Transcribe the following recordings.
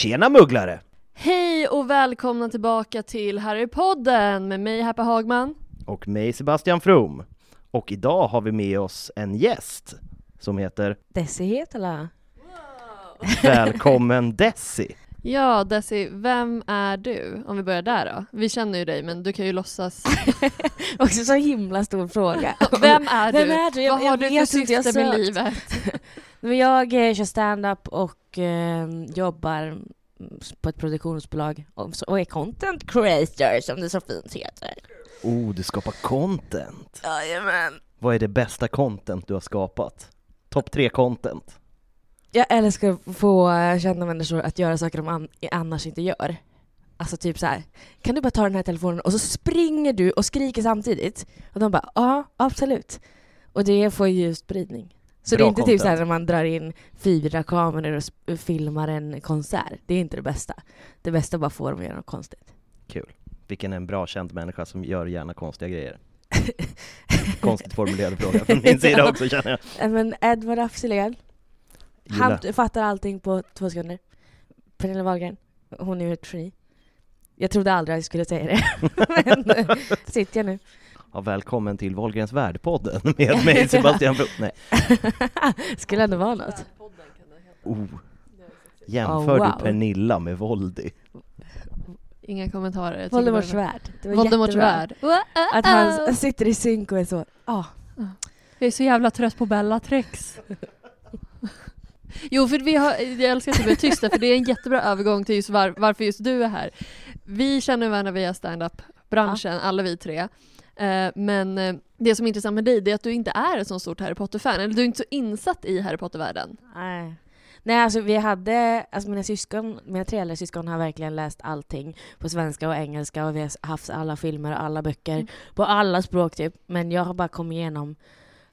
Tjena mugglare! Hej och välkomna tillbaka till Harrypodden med mig Happy Hagman. Och mig Sebastian From. Och idag har vi med oss en gäst som heter Desi Hetala. Välkommen Desi! Ja Desi, vem är du? Om vi börjar där då. Vi känner ju dig men du kan ju låtsas. Också så himla stor fråga. Vem är du? Vem är du? Jag- Vad har jag du för syfte med livet? Men jag eh, kör stand-up och eh, jobbar på ett produktionsbolag och, och är content creator som det så fint heter. Oh, du skapar content! Jajamän. Vad är det bästa content du har skapat? Topp tre content? Jag älskar att få känna människor att göra saker de an- annars inte gör. Alltså typ så här. kan du bara ta den här telefonen och så springer du och skriker samtidigt. Och de bara, ja absolut. Och det får ju spridning. Så det Bra är inte typ så här content. när man drar in fyra kameror och filmar en konsert. Det är inte det bästa. Det bästa är bara att få dem att göra något konstigt. Kul. Vilken en bra känd människa som gör gärna konstiga grejer. Konstigt formulerad fråga från min sida också känner jag. Men Edvard af Sillén, Gillar. han fattar allting på två sekunder. Pernilla Wahlgren, hon är ju ett geni. Jag trodde aldrig jag skulle säga det, men eh, sitter jag nu. Ja, välkommen till Wahlgrens värld-podden med mig Sebastian From. Nej. skulle ändå vara något. Oh. Jämför Oh, wow. du Pernilla med Voldy? Inga kommentarer. Var Voldemorts jättebra. värld. Att han sitter i synk och är så, ah. Jag är så jävla trött på Bellatrix. Jo, för vi har, jag älskar att du blir tyst där, för det är en jättebra övergång till just var, varför just du är här. Vi känner varandra via stand-up-branschen, alla vi tre. Eh, men eh, det som är intressant med dig, det är att du inte är ett så stort Harry Potter-fan, eller du är inte så insatt i Harry Potter-världen. Nej. Nej, alltså vi hade, alltså mina syskon, mina tre äldre syskon har verkligen läst allting på svenska och engelska och vi har haft alla filmer och alla böcker Mm. på alla språk typ. Men jag har bara kommit igenom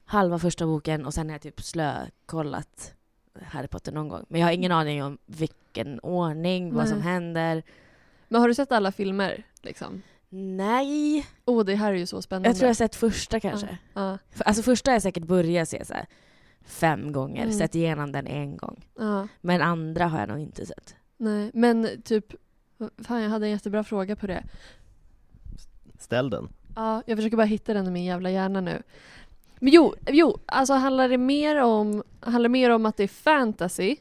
halva första boken och sen har jag typ slökollat Harry Potter någon gång. Men jag har ingen aning om vilken ordning, vad som Nej. händer. Men har du sett alla filmer? Liksom? Nej, Åh, det här är ju så spännande. jag tror jag har sett första kanske. Ja, För- Alltså första har jag säkert börjat se så här fem gånger, Mm. sett igenom den en gång. ja. Men andra har jag nog inte sett. Nej, men typ... Fan, jag hade en jättebra fråga på det. Ställ den. Ja, jag försöker bara hitta den i min jävla hjärna nu. Men jo, jo alltså handlar det mer om, handlar det mer om att det är fantasy?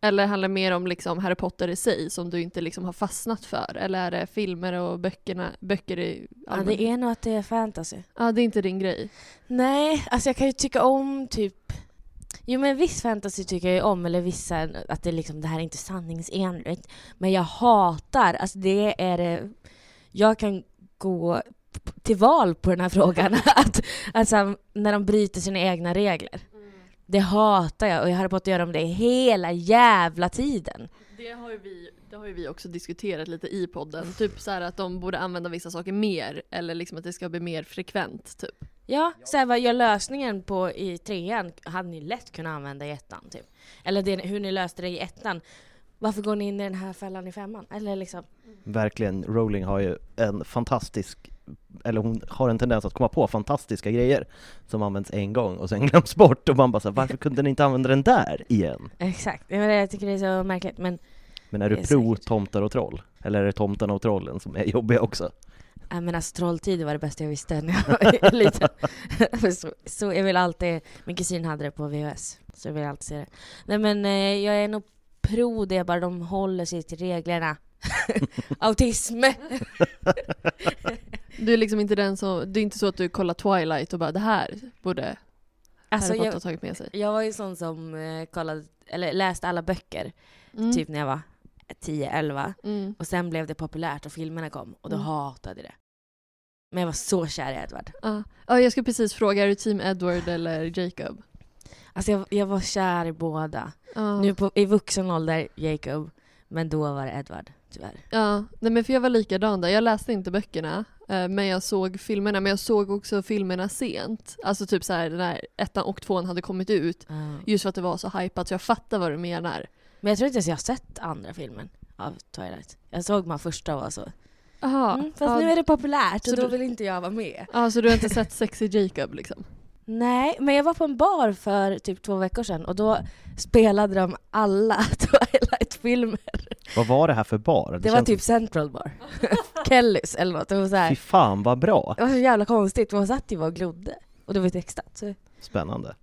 Eller handlar det mer om liksom Harry Potter i sig som du inte liksom har fastnat för? Eller är det filmer och böckerna, böcker i Ja, det är nog att det är fantasy. Ja, det är inte din grej. Nej, alltså jag kan ju tycka om typ Jo men viss fantasy tycker jag ju om, eller vissa, att det liksom, det här är inte sanningsenligt. Men jag hatar, alltså det är det, jag kan gå till val på den här frågan. att, alltså, när de bryter sina egna regler. Det hatar jag och jag hade på att göra om det hela jävla tiden. Det har ju vi, det har ju vi också diskuterat lite i podden. Typ så här att de borde använda vissa saker mer. Eller liksom att det ska bli mer frekvent typ. Ja, så här, vad gör lösningen på i trean hade ni lätt kunnat använda i ettan. Typ. Eller det, hur ni löste det i ettan. Varför går ni in i den här fällan i femman? Eller liksom, Verkligen, Rowling har ju en fantastisk, eller hon har en tendens att komma på fantastiska grejer som används en gång och sen glöms bort och man bara så här, varför kunde ni inte använda den där igen? exakt. Jag, menar, jag tycker det är så märkligt. Men Men är du pro säkert. tomtar och troll? Eller är det tomtarna och trollen som är jobbiga också? Ja, men alltså trolltid var det bästa jag visste när jag var liten. så, så jag vill alltid, min kusin hade det på VHS, så jag vill alltid se det. Nej men eh, jag är nog pro det, bara de håller sig till reglerna. Autism! Du är liksom inte den som, det är inte så att du kollar Twilight och bara det här borde Alltså, Harry Potter jag, tagit med sig. jag var ju sån som eh, kollade, eller läste alla böcker, Mm. typ när jag var 10-11. Mm. Och sen blev det populärt och filmerna kom, och då Mm. hatade det. Men jag var så kär i Edward. Ja. ja, jag skulle precis fråga, är du team Edward eller Jacob? Alltså jag, jag var kär i båda. Ja. Nu på, i vuxen ålder, Jacob. Men då var det Edward, tyvärr. Ja, nej men för jag var likadan där. Jag läste inte böckerna, men jag såg filmerna. Men jag såg också filmerna sent. Alltså typ så här när ettan och tvåan hade kommit ut. Just för att det var så hypat, så jag fattar vad du menar. Men jag tror inte ens jag har sett andra filmen av Twilight. Jag såg bara första och var så. Aha, Mm, fast ja, nu är det populärt Så och då du- vill inte jag vara med. ja, så du har inte sett Sexy Jacob liksom? Nej, men jag var på en bar för typ två veckor sedan och då spelade de alla Twilight-filmer. Vad var det här för bar? Det var känns typ Central Bar. Kellys eller något. Det var, så som, här, Fy fan vad bra! det var så jävla konstigt, man satt ju bara och glodde. Och det var textat. Så. Spännande.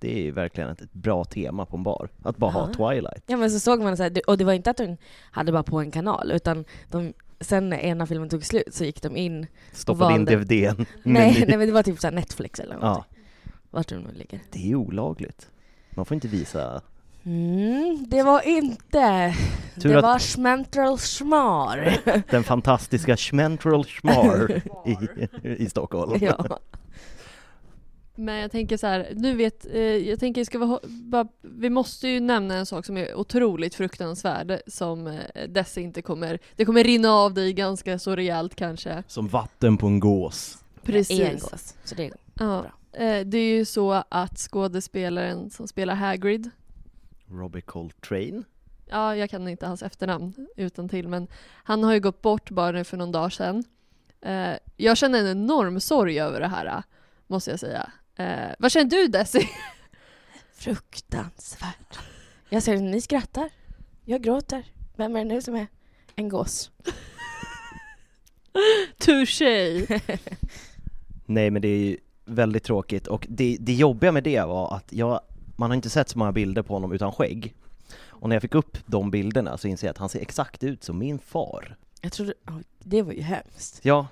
Det är ju verkligen ett, bra tema på en bar, att bara ha Ja. Twilight. Ja men så såg man så här, och det var inte att de hade bara på en kanal utan de, sen när ena filmen tog slut så gick de in Stoppade in DVDn. Nej, nej men det var typ så Netflix eller något. Ja, Vart de nu ligger. det är olagligt. Man får inte visa... Mm, det var inte. Tur det att- var Schmentral Schmar. Den fantastiska Schmentral Schmar i, i Stockholm. ja. Men jag tänker så här, nu vet, eh, jag tänker ska vi, ha, bara, vi måste ju nämna en sak som är otroligt fruktansvärd som eh, Desi inte kommer, det kommer rinna av dig ganska så rejält kanske. Som vatten på en gås. Precis. En gås. Så det är Ja. Eh, det är ju så att skådespelaren som spelar Hagrid, Robbie Coltrane. ja jag kan inte hans efternamn utan till men han har ju gått bort bara nu för någon dag sedan. Eh, jag känner en enorm sorg över det här, måste jag säga. Eh, vad känner du Desi? fruktansvärt. Jag ser ni skrattar. Jag gråter. Vem är det nu som är en gås? Touché! Nej men det är ju väldigt tråkigt och det, det jobbiga med det var att jag, man har inte sett så många bilder på honom utan skägg. Och när jag fick upp de bilderna så inser jag att han ser exakt ut som min far. Jag trodde, det var ju hemskt. Ja,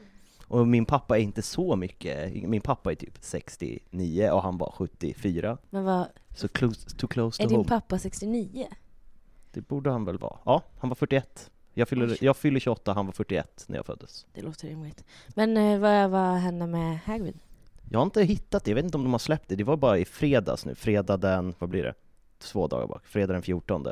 och min pappa är inte så mycket, min pappa är typ 69 och han var 74. Men vad, Så close, too close är to din home. pappa 69? Det borde han väl vara? Ja, han var 41. Jag fyller, jag fyller 28, han var 41 när jag föddes. Det låter rimligt. Men eh, vad, vad hände med Hagrid? Jag har inte hittat det, jag vet inte om de har släppt det. Det var bara i fredags nu, fredag den, vad blir det? Två dagar bak, fredag den 14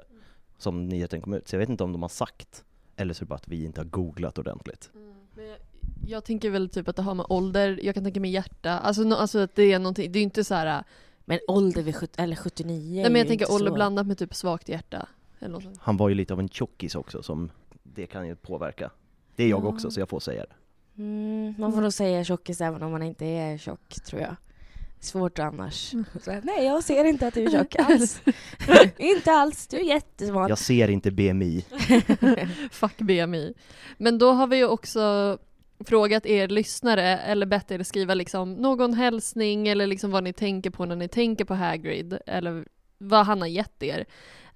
som nyheten kom ut. Så jag vet inte om de har sagt, eller så är det bara att vi inte har googlat ordentligt. Men jag, jag tänker väl typ att det har med ålder, jag kan tänka mig hjärta, alltså, no, alltså att det är någonting, det är inte så här. Men ålder vid 70, eller 79 nej men ju jag tänker ålder så. blandat med typ svagt hjärta. Eller något. Han var ju lite av en tjockis också, som det kan ju påverka. Det är jag Ja. också, så jag får säga det. Mm, man får nog säga tjockis även om man inte är tjock, tror jag. Svårt annars. Mm. Så, Nej, jag ser inte att du är tjock alls. inte alls, du är jättesmart. Jag ser inte BMI. Fuck BMI. Men då har vi ju också frågat er lyssnare, eller bett er skriva liksom någon hälsning eller liksom vad ni tänker på när ni tänker på Hagrid, eller vad han har gett er.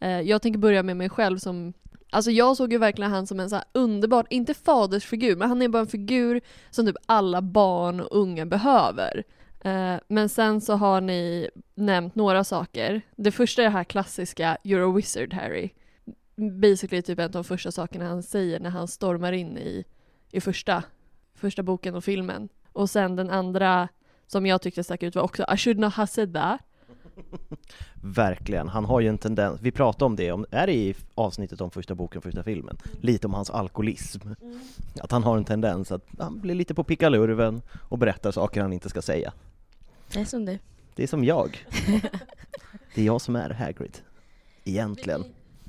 Eh, Jag tänker börja med mig själv som Alltså jag såg ju verkligen han som en så här underbar, inte fadersfigur, men han är bara en figur som typ alla barn och unga behöver. Eh, Men sen så har ni nämnt några saker. Det första är det här klassiska “You're a wizard Harry” basically typ en av de första sakerna han säger när han stormar in i, i första första boken och filmen. Och sen den andra som jag tyckte stack ut var också I should not have said that. Verkligen, han har ju en tendens, vi pratade om det, om, är det i avsnittet om första boken, första filmen? Lite om hans alkoholism. Att han har en tendens att han blir lite på pickalurven och berättar saker han inte ska säga. Det är som du. Det är som jag. Det är jag som är Hagrid. Egentligen,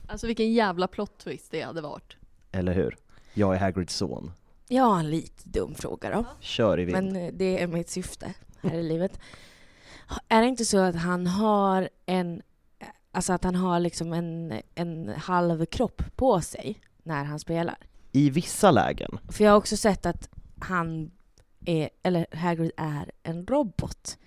Alltså vilken jävla plot twist det hade varit. eller hur? Jag är Hagrids son. Har en lite dum fråga då. Kör i vind. Men eh, det är mitt syfte här i livet. Är det inte så att han har en, alltså att han har liksom en, en halv kropp på sig när han spelar? I vissa lägen, För jag har också sett att han är, eller Hagrid är en robot.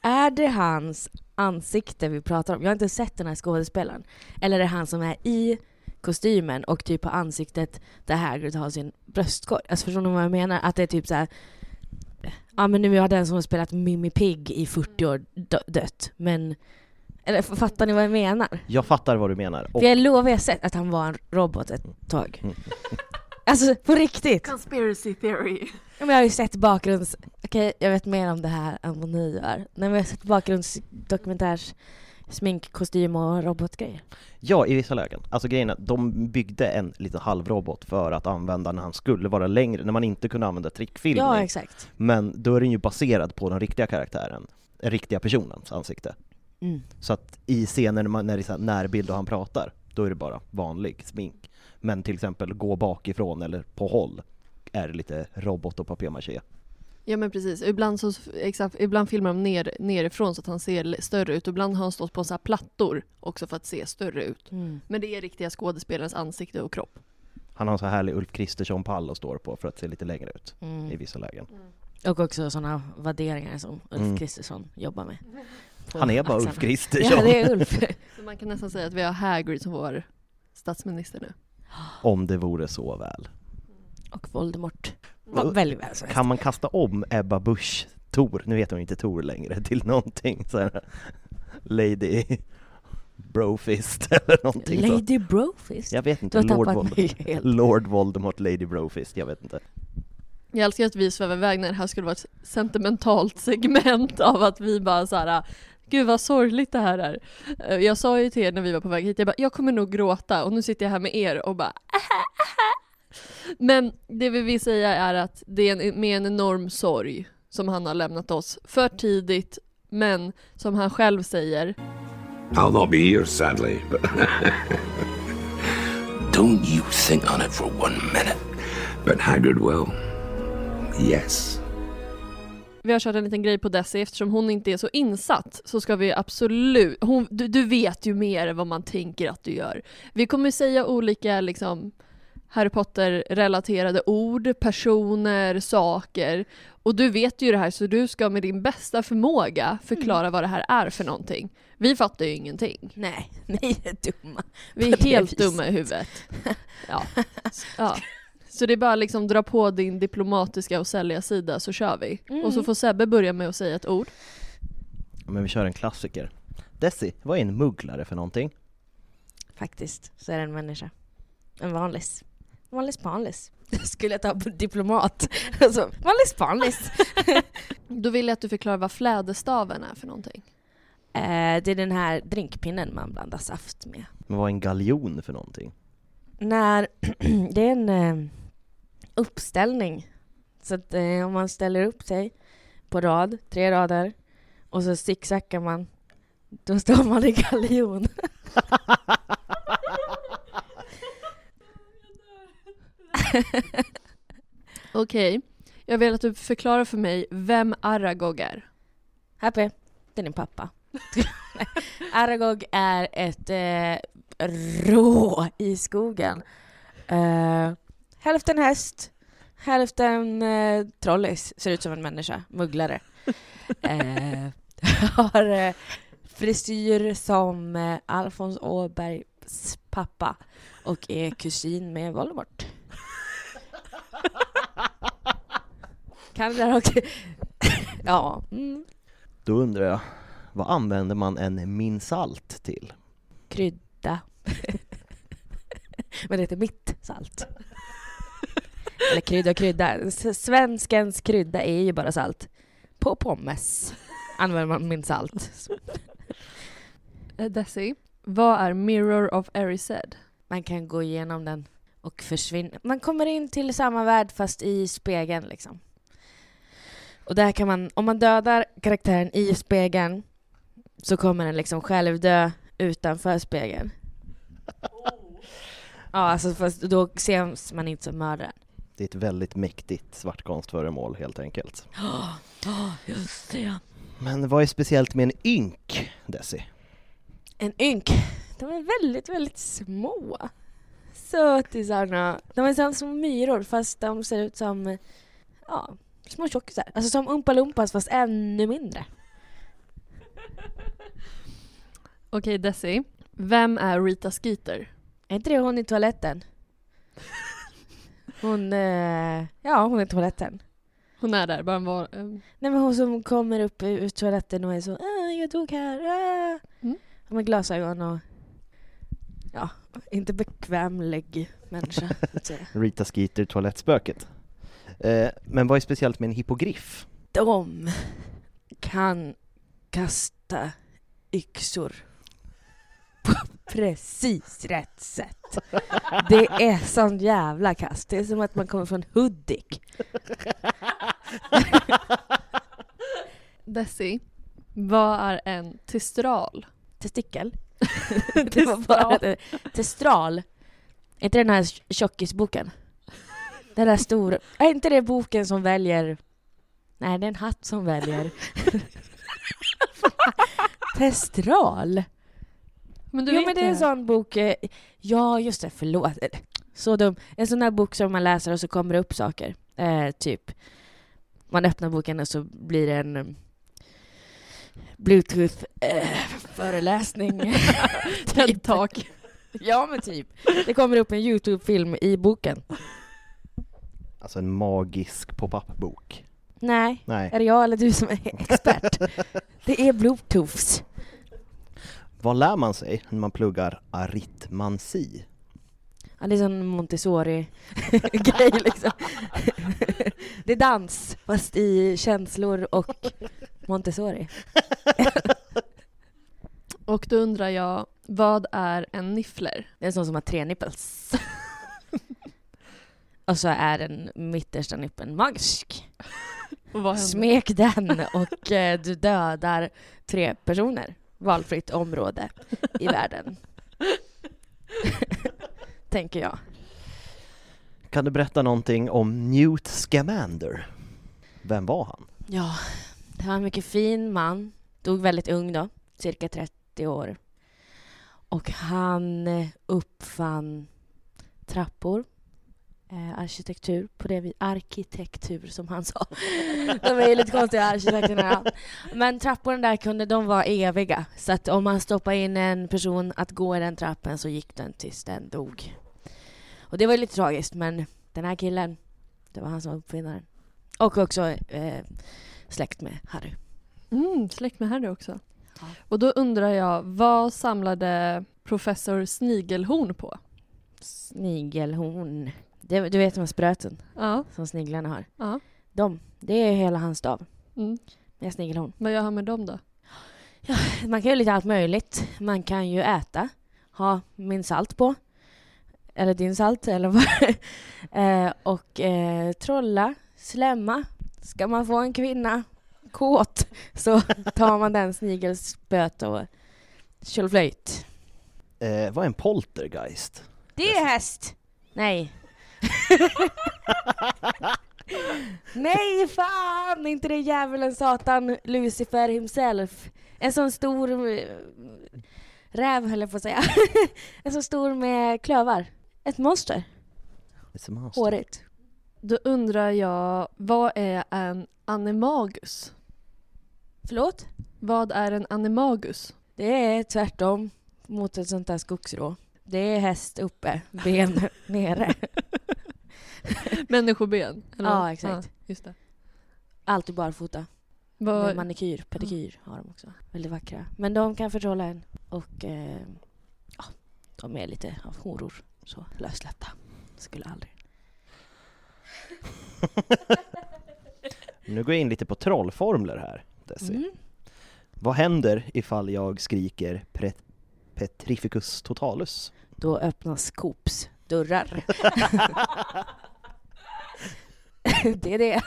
Är det hans ansikte vi pratar om? Jag har inte sett den här skådespelaren. Eller är det han som är i kostymen och typ på ansiktet där Hagrid har sin bröstkorg? Alltså förstår ni vad jag menar? Att det är typ så här. Ja men nu har den som har spelat Mimmi Pigg i 40 år dö- dött. Men, eller fattar ni vad jag menar? jag fattar vad du menar. Och För jag lovar jag sett att han var en robot ett tag. Alltså på riktigt. Conspiracy theory. Ja, men jag har ju sett bakgrunds... Okej, jag vet mer om det här än vad ni gör. Nej, men jag har sett bakgrundsdokumentärs smink, kostym och robotgrejer. Ja, i vissa lägen. Alltså grejen är att de byggde en liten halvrobot för att använda när han skulle vara längre, när man inte kunde använda trickfilmning. Ja, exakt. Men då är den ju baserad på den riktiga karaktären, den riktiga personens ansikte. Mm. Så att i scener när, man, när det är närbild och han pratar, då är det bara vanlig smink. Men till exempel gå bakifrån eller på håll är det lite robot och papier-maché. Ja men precis, ibland, så, exakt, ibland filmar de ner, nerifrån så att han ser större ut. Ibland har han stått på så här plattor också för att se större ut. Mm. Men det är riktiga skådespelarens ansikte och kropp. Han har en så här härlig Ulf Kristersson-pall och står på för att se lite längre ut Mm. i vissa lägen. Och också sådana värderingar som Ulf Mm. Kristersson jobbar med. Han är bara axlarna. Ulf Kristersson. Ja, det är Ulf. Så man kan nästan säga att vi har Hagrid som vår statsminister nu. Om det vore så väl. Och Voldemort. Va- Var väldigt väl svenskt. Kan man kasta om Ebba Busch Tor, nu heter hon inte Tor längre, till någonting så här, Lady Brofist eller någonting så. Lady Brofist? Jag vet inte, Du har Lord, helt. Lord Voldemort, Lady Brofist, jag vet inte. Jag älskar att vi svävar iväg när det här skulle vara ett sentimentalt segment av att vi bara så här. Gud vad sorgligt det här är. Eh, Jag sa ju till er när vi var på väg hit, jag bara, jag kommer nog gråta och nu sitter jag här med er och bara Men det vi vill säga är att det är en, med en enorm sorg som han har lämnat oss för tidigt men som han själv säger I'll not be here, sadly, but. Don't you think on it for one minute. But Hagrid will. Yes. Vi har kört en liten grej på Desi eftersom hon inte är så insatt så ska vi absolut, hon, du, du vet ju mer än vad man tänker att du gör. Vi kommer säga olika liksom Harry Potter-relaterade ord, personer, saker. Och du vet ju det här så du ska med din bästa förmåga förklara vad det här är för någonting. Vi fattar ju ingenting. Nej, ni är dumma. Vi är helt viset. dumma i huvudet. Ja. ja. Så det är bara liksom dra på din diplomatiska och sälja sida så kör vi. Och så får Sebbe börja med att säga ett ord. Men vi kör en klassiker. Desi, vad är en mugglare för någonting? Faktiskt, så är det en människa. En vanlis. Vanlig spanlis. Skulle jag ta på diplomat. Alltså, vanlig spanlis. Då vill jag att du förklarar vad fläderstaven är för någonting. Eh, det är den här drinkpinnen man blandar saft med. Men vad är en galjon för någonting? När det är en eh, uppställning. Så att eh, om man ställer upp sig på rad, tre rader, och så zigzaggar man, då står man i galjon. Okej, jag vill att du förklarar för mig vem Aragog är. Happy, det är din pappa. Aragog är ett eh, rå i skogen. Eh, hälften häst, hälften eh, trollis, ser ut som en människa, mugglare. Eh, har eh, frisyr som eh, Alfons Åbergs pappa och är kusin med Voldemort. Kan det där också? ja. Mm. Då undrar jag, vad använder man en minsalt till? krydda. Men det heter mitt salt. Eller krydda och krydda. Svenskens krydda är ju bara salt. På pommes använder man min salt. Eh, Desi, vad är Mirror of Erised? Man kan gå igenom den och försvinna. Man kommer in till samma värld fast i spegeln liksom. Och där kan man, om man dödar karaktären i spegeln så kommer den liksom själv dö utanför spegeln. Ja, alltså fast då ses man inte som mördaren. Det är ett väldigt mäktigt svartkonstföremål helt enkelt. Ja, just det. Men vad är speciellt med en ynk, Desi? En ynk. De är väldigt, väldigt små. Sötisarna. De är som, som myror fast de ser ut som ja, små tjockisar. Alltså som Umpa Lumpas fast ännu mindre. Okej Desi, vem är Rita Skeeter? Är inte det hon i toaletten? Hon, eh, ja hon är i toaletten. Hon är där, bara en var... eh, Nej men hon som kommer upp ur toaletten och är så ah, jag dog här, ah. Mm. Med glasögon och inte bekvämlig människa. Rita Skeeter, toalettspöket. Eh, men vad är speciellt med en hippogriff? De kan kasta yxor på precis rätt sätt. Det är sån jävla kast. Det är som att man kommer från Hudik. Desi, vad är en testral? Testikel. Det var bara det. Testral. Är inte den här tjockisboken? Den där stora. Är inte det boken som väljer... Nej, det är en hatt som väljer. Testral? Men du jo men det är en det. sån bok, eh, ja just det, förlåt. Så dum. En sån här bok som man läser och så kommer det upp saker. Eh, typ, man öppnar boken och så blir det en bluetooth-föreläsning. TED-talk. ja men typ. Det kommer upp en YouTube-film i boken. Alltså en magisk pop-up-bok. Nej, Nej. är det jag eller du som är expert? det är bluetooths. Vad lär man sig när man pluggar aritmansi? Ja, det är sån Montessori-grej liksom. det är dans, fast i känslor och Montessori. Och då undrar jag, vad är en niffler? Det är en sån som har tre nipples. och så är den mittersta nippeln magisk. Smek den och eh, du dödar tre personer. Valfritt område i världen. Tänker jag. Kan du berätta någonting om Newt Scamander? Vem var han? Ja, det var en mycket fin man. Dog väldigt ung då, cirka 30 år. Och han eh, uppfann trappor, eh, arkitektur, på det vis, arkitektur som han sa. De är ju lite konstiga arkitekterna. Men trapporna där kunde de vara eviga. Så att om man stoppade in en person att gå i den trappen så gick den tills den dog. Och det var ju lite tragiskt men den här killen, det var han som var uppfinnaren. Och också eh, släkt med Harry. Mm, släkt med Harry också. Och då undrar jag, vad samlade professor Snigelhorn på? Snigelhorn. Det, du vet de här spröten Ja. som sniglarna har? ja. De, det är hela hans stav. Mm. Med snigelhorn. Vad gör han med dem då? Man kan ju lite allt möjligt. Man kan ju äta, ha min salt på. Eller din salt, eller vad. eh, och eh, trolla, slämma. Ska man få en kvinna kåt så tar man den snigelspöt och tjolflöjt. Eh, vad är en poltergeist? Det är häst! Nej. Nej, fan! Inte det djävulen, satan, Lucifer himself. En sån stor eh, räv, höll jag på att säga. en sån stor med klövar. Ett monster. It's a monster. Hårigt. Då undrar jag, vad är en animagus? Förlåt? Vad är en animagus? Det är tvärtom mot ett sånt där skogsrå. Det är häst uppe, ben nere. Människoben? eller? Ja, exakt. Ja, just det. Alltid barfota. Vad, Med manikyr, pedikyr har de också. Väldigt vackra. Men de kan förtrolla en. Och eh, ja, de är lite av horor. Så lössläppta. Skulle aldrig. Nu går jag in lite på trollformler här, Desi. Mm. Vad händer ifall jag skriker pre- Petrificus totalus? Då öppnas Coops dörrar. det är det.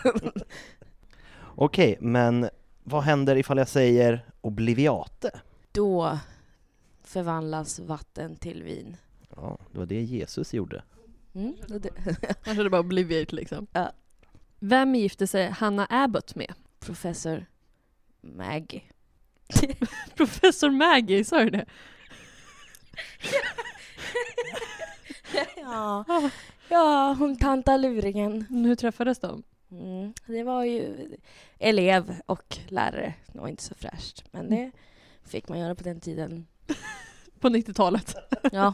Okej, men vad händer ifall jag säger obliviate? Då förvandlas vatten till vin. Ja, det var det Jesus gjorde. Mm, det, det. Han körde bara Obliviate liksom. Ja. Vem gifte sig Hannah Abbott med? Professor Maggie. Professor Maggie, sa du det? ja. Ja, hon tantaluringen. Hur träffades de? Mm. Det var ju elev och lärare. Det var inte så fräscht, men det fick man göra på den tiden. På 90-talet? Ja,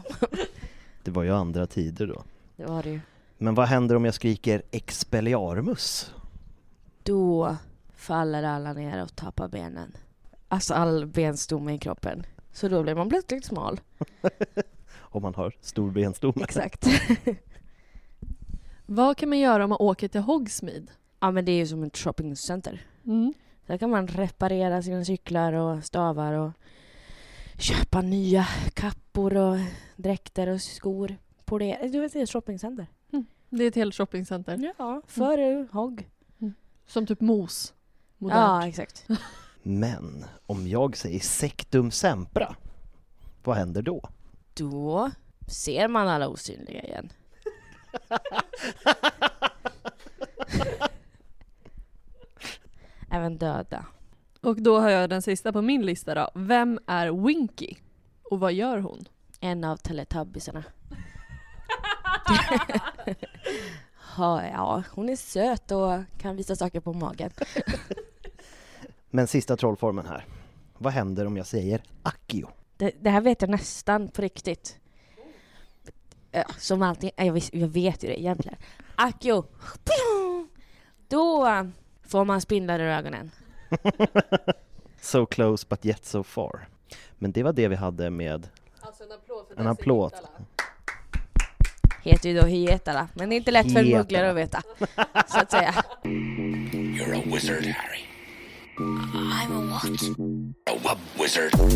Det var ju andra tider då. det var det ju. Men vad händer om jag skriker expelliarmus? Då faller alla ner och tappar benen. Alltså all benstomme i kroppen. Så då blir man plötsligt smal. Om man har stor benstomme. Exakt. Vad kan man göra om man åker till Hogsmeade? ja men det är ju som ett shoppingcenter. Mm. Där kan man reparera sina cyklar och stavar och köpa nya kappor och dräkter och skor. På det. Du vet, det är ett shoppingcenter. Det är ett helt shoppingcenter. Ja, för Hogg. Som typ mos. Modernt. Ja, exakt. Men om jag säger sectum sempra, vad händer då? Då ser man alla osynliga igen. Även döda. Och då har jag den sista på min lista då. Vem är Winky? Och vad gör hon? En av Teletubbiesarna. ja, ja, hon är söt och kan visa saker på magen. Men sista trollformen här. Vad händer om jag säger accio? Det, det här vet jag nästan på riktigt. Ja, Som alltid, jag, vis- jag vet ju det egentligen. Akio! Då får man spindlar i ögonen. So close but yet so far. Men det var det vi hade med Alltså en applåd för en applåd. Heter ju då Hietala, men det är inte lätt för en mugglare att veta. Så att säga. You're a wizard, Harry. I'm a what? A wub wizard. Wub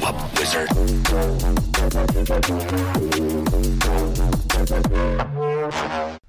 wub wizard.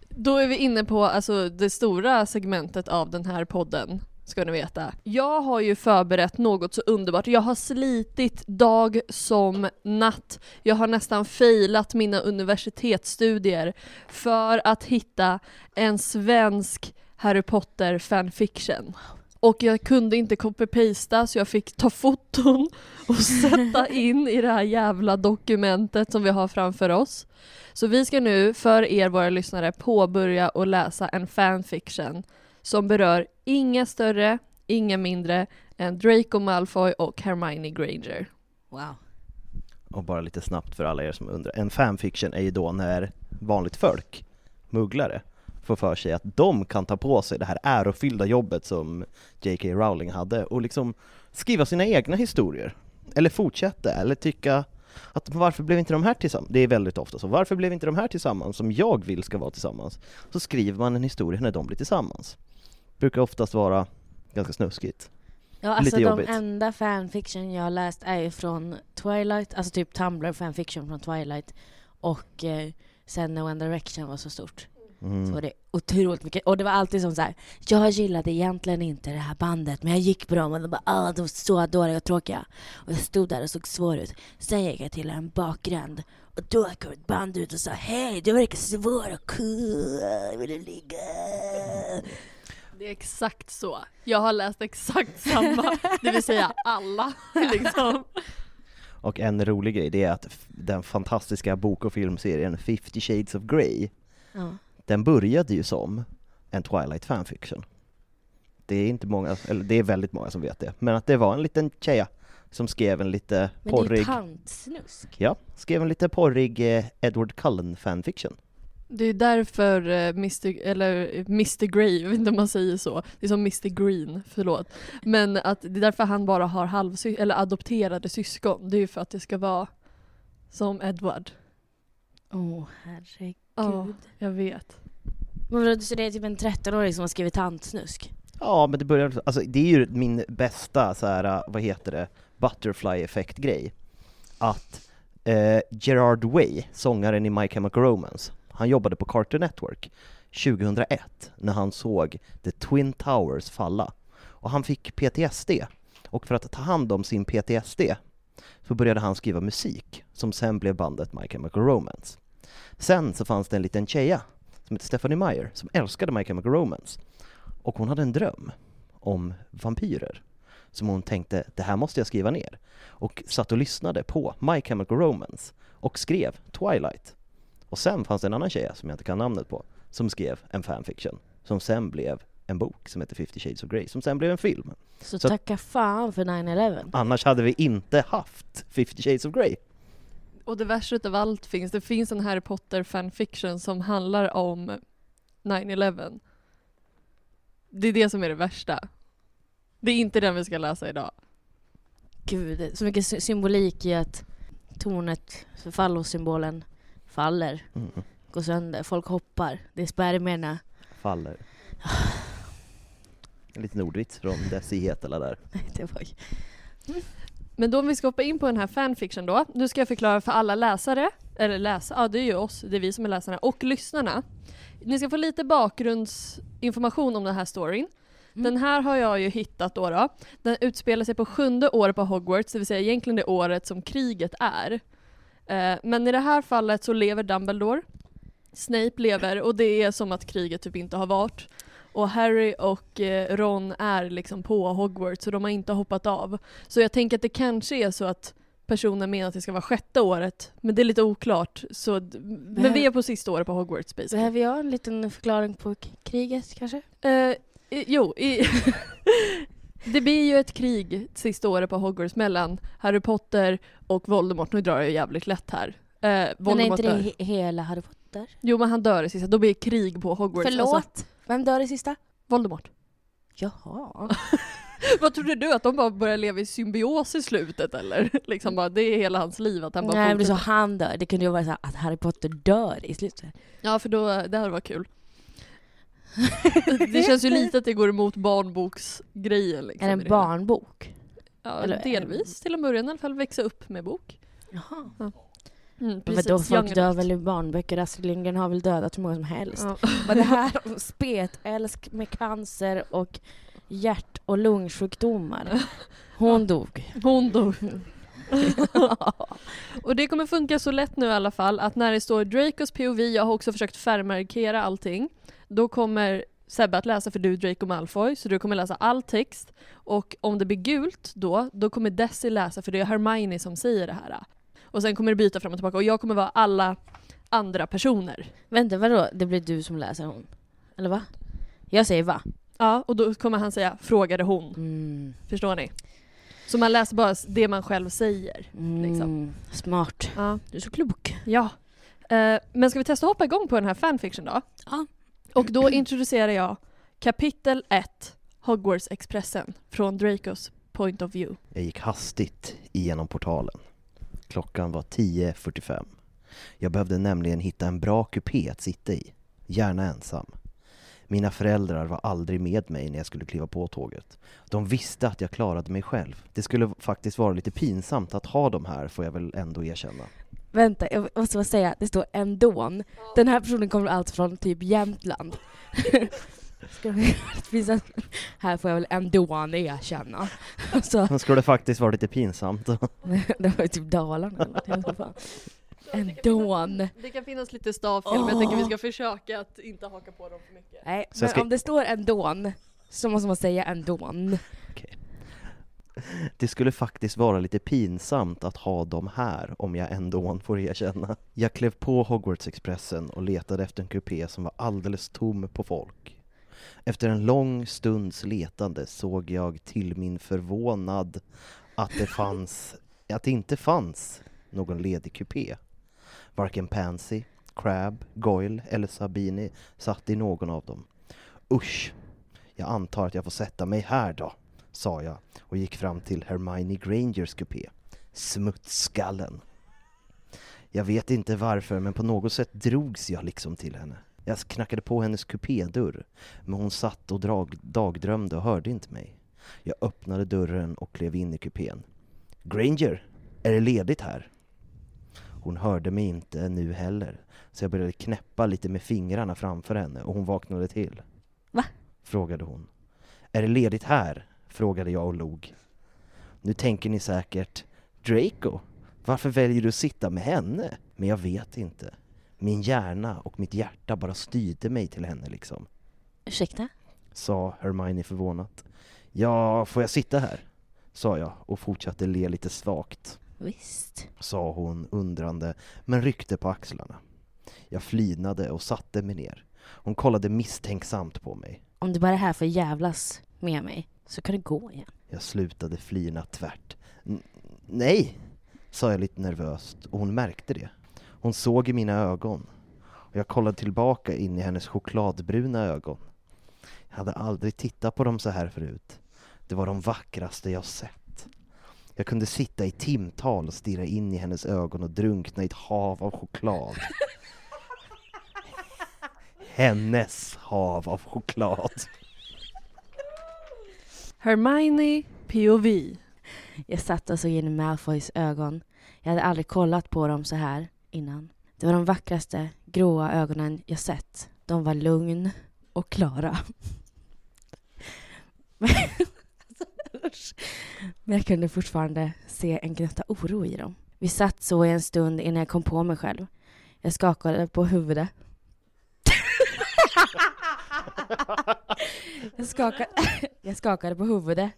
Då är vi inne på alltså, det stora segmentet av den här podden, ska ni veta. Jag har ju förberett något så underbart. Jag har slitit dag som natt. Jag har nästan failat mina universitetsstudier för att hitta en svensk Harry Potter fanfiction. Och jag kunde inte copy-pasta så jag fick ta foton och sätta in i det här jävla dokumentet som vi har framför oss. Så vi ska nu, för er våra lyssnare, påbörja och läsa en fanfiction som berör inga större, inga mindre än Draco Malfoy och Hermione Granger. Wow. Och bara lite snabbt för alla er som undrar. En fanfiction är ju då när vanligt folk, mugglare, får för sig att de kan ta på sig det här ärofyllda jobbet som J.K. Rowling hade och liksom skriva sina egna historier. Eller fortsätta, eller tycka att varför blev inte de här tillsammans? Det är väldigt ofta så. Varför blev inte de här tillsammans som jag vill ska vara tillsammans? Så skriver man en historia när de blir tillsammans. Brukar oftast vara ganska snuskigt. Ja, alltså Lite de jobbigt. enda fanfiction jag har läst är ju från Twilight, alltså typ Tumblr fanfiction från Twilight. Och eh, sen när One Direction var så stort. Mm. Så var det otroligt mycket. Och det var alltid som så här. jag gillade egentligen inte det här bandet men jag gick på dem och de bara ah, de var så dåliga och tråkiga. Och jag stod där och såg svår ut. Sen gick jag till en bakgränd och då kom ett band ut och sa hej du verkar svår och cool, vill du ligga? Det är exakt så. Jag har läst exakt samma, det vill säga alla. Liksom. Och en rolig grej, det är att den fantastiska bok och filmserien 50 Shades of Grey, Ja. den började ju som en Twilight fanfiction. Det är inte många, eller det är väldigt många som vet det, men att det var en liten tjeja som skrev en lite Men det är porrig, tantsnusk. ja, skrev en lite porrig eh, Edward Cullen fanfiction. Det är därför eh, Mr, eller Mr Grey, jag vet inte om man säger så, det är som Mr Green, förlåt. Men att det är därför han bara har halvsy- eller adopterade syskon, det är ju för att det ska vara som Edward. Åh oh, herregud. Ja, jag vet. Men vadå, så det är typ en 13-åring som har skrivit tantsnusk? Ja, men det börjar, alltså det är ju min bästa så här, vad heter det, butterfly-effekt-grej. Att eh, Gerard Way, sångaren i My Chemical Romance, han jobbade på Carter Network 2001 när han såg The Twin Towers falla. Och han fick PTSD. Och för att ta hand om sin PTSD så började han skriva musik som sen blev bandet My Chemical Romance. Sen så fanns det en liten tjeja som hette Stephanie Meyer som älskade My Chemical Romance. Och hon hade en dröm om vampyrer som hon tänkte, det här måste jag skriva ner. Och satt och lyssnade på My Chemical Romance och skrev Twilight. Och sen fanns det en annan tjej som jag inte kan namnet på, som skrev en fanfiction, som sen blev en bok som heter 50 Shades of Grey, som sen blev en film. Så, Så- tacka fan för 9-11. Annars hade vi inte haft 50 Shades of Grey. Och det värsta utav allt finns, det finns en Harry Potter fanfiction som handlar om 9-11. Det är det som är det värsta. Det är inte den vi ska läsa idag. Gud, så mycket sy- symbolik i att tornet, fallosymbolen, faller, Mm. går sönder, folk hoppar, det är spermierna. Faller. En liten ordvits från Desi Hetala där. Det var ju... Men då om vi ska hoppa in på den här fanfiction då. Nu ska jag förklara för alla läsare, eller läsa, ja det är ju oss, det är vi som är läsarna, och lyssnarna. Ni ska få lite bakgrundsinformation om den här storyn. Den här har jag ju hittat då, då. Den utspelar sig på sjunde året på Hogwarts, det vill säga egentligen det året som kriget är. Eh, Men i det här fallet så lever Dumbledore, Snape lever och det är som att kriget typ inte har varit. Och Harry och eh, Ron är liksom på Hogwarts så de har inte hoppat av. Så jag tänker att det kanske är så att personen menar att det ska vara sjätte året, men det är lite oklart. Så, men vi är på sista året på Hogwarts basically. Behöver jag en liten förklaring på kriget kanske? Eh, i, jo, i det blir ju ett krig sista året på Hogwarts mellan Harry Potter och Voldemort. Nu drar jag jävligt lätt här. Eh, Men är inte det dör. hela Harry Potter? Jo men han dör i sista, då blir det krig på Hogwarts. Förlåt? Alltså, Vem dör i sista? Voldemort. Jaha. Vad trodde du? Att de bara börjar leva i symbios i slutet eller? Liksom bara, det är hela hans liv att han bara Nej men det så han dör. Det kunde ju vara så att Harry Potter dör i slutet. Ja för då, det hade varit kul. det känns ju lite att det går emot barnboksgrejen liksom. Är det en barnbok? Ja, Eller- delvis. Till en början i alla fall växa upp med bok. Jaha. Mm, Men precis, vadå, folk dör väl i barnböcker? Astrid Lindgren har väl dödat hur många som helst. Ja. Men det här om spetälsk med cancer och hjärt och lungsjukdomar. Hon dog. Hon dog. och det kommer funka så lätt nu i alla fall att när det står Dracos POV, jag har också försökt färgmarkera allting, då kommer Sebbe att läsa för du är Draco Malfoy, så du kommer läsa all text. Och om det blir gult då, då kommer Desi läsa för det är Hermione som säger det här. Och sen kommer det byta fram och tillbaka och jag kommer vara alla andra personer. Vänta, vadå? Det blir du som läser hon? Eller va? Jag säger va? Ja, och då kommer han säga frågade hon. Mm. Förstår ni? Så man läser bara det man själv säger. Liksom. Mm. Smart. Ja. Du är så klok. Ja. Eh, men ska vi testa att hoppa igång på den här fanfiction då? Ja. Och då introducerar jag kapitel 1, Hogwarts-expressen, från Dracos point of view. Jag gick hastigt igenom portalen. Klockan var 10.45. Jag behövde nämligen hitta en bra kupé att sitta i, gärna ensam. Mina föräldrar var aldrig med mig när jag skulle kliva på tåget. De visste att jag klarade mig själv. Det skulle faktiskt vara lite pinsamt att ha dem här, får jag väl ändå erkänna. Vänta, jag måste bara säga, det står ändån. Den här personen kommer alltså från typ Jämtland. Finns här får jag väl ändån erkänna. Så, Men skulle det faktiskt vara lite pinsamt? det var ju typ Dalarna. eller. Ändån. Det kan finnas lite stavfel, men jag tänker vi ska försöka att inte haka på dem för mycket. Nej, men ska- om det står ändån så måste man säga ändån. Det skulle faktiskt vara lite pinsamt att ha dem här, om jag ändå får erkänna. Jag klev på Hogwarts-expressen och letade efter en kupé som var alldeles tom på folk. Efter en lång stunds letande såg jag till min förvånad att det fanns, att det inte fanns någon ledig kupé. Varken Pansy, Crab, Goyle eller Sabini satt i någon av dem. Usch! Jag antar att jag får sätta mig här då, sa jag och gick fram till Hermione Grangers kupé. Smutsskallen. Jag vet inte varför, men på något sätt drogs jag liksom till henne. Jag knackade på hennes kupédörr, men hon satt och drag, dagdrömde och hörde inte mig. Jag öppnade dörren och klev in i kupén. Granger, är det ledigt här? Hon hörde mig inte nu heller, så jag började knäppa lite med fingrarna framför henne och hon vaknade till. Va? Frågade hon. Är det ledigt här? Frågade jag och log. Nu tänker ni säkert, Draco, varför väljer du att sitta med henne? Men jag vet inte. Min hjärna och mitt hjärta bara styrde mig till henne liksom. Ursäkta? Sa Hermione förvånat. Ja, får jag sitta här? Sa jag och fortsatte le lite svagt. Visst. Sa hon undrande, men ryckte på axlarna. Jag flinade och satte mig ner. Hon kollade misstänksamt på mig. Om du bara är här för att jävlas med mig så kan du gå igen. Jag slutade flina tvärt. N- nej, sa jag lite nervöst och hon märkte det. Hon såg i mina ögon. Och jag kollade tillbaka in i hennes chokladbruna ögon. Jag hade aldrig tittat på dem så här förut. Det var de vackraste jag sett. Jag kunde sitta i timtal och stirra in i hennes ögon och drunkna i ett hav av choklad. Hennes hav av choklad. Hermione POV. Jag satt och såg in i Malfoys ögon. Jag hade aldrig kollat på dem så här innan. Det var de vackraste gråa ögonen jag sett. De var lugn och klara. Men, Men jag kunde fortfarande se en gnutta oro i dem. Vi satt så i en stund innan jag kom på mig själv. Jag skakade på huvudet. jag, skakade, jag skakade på huvudet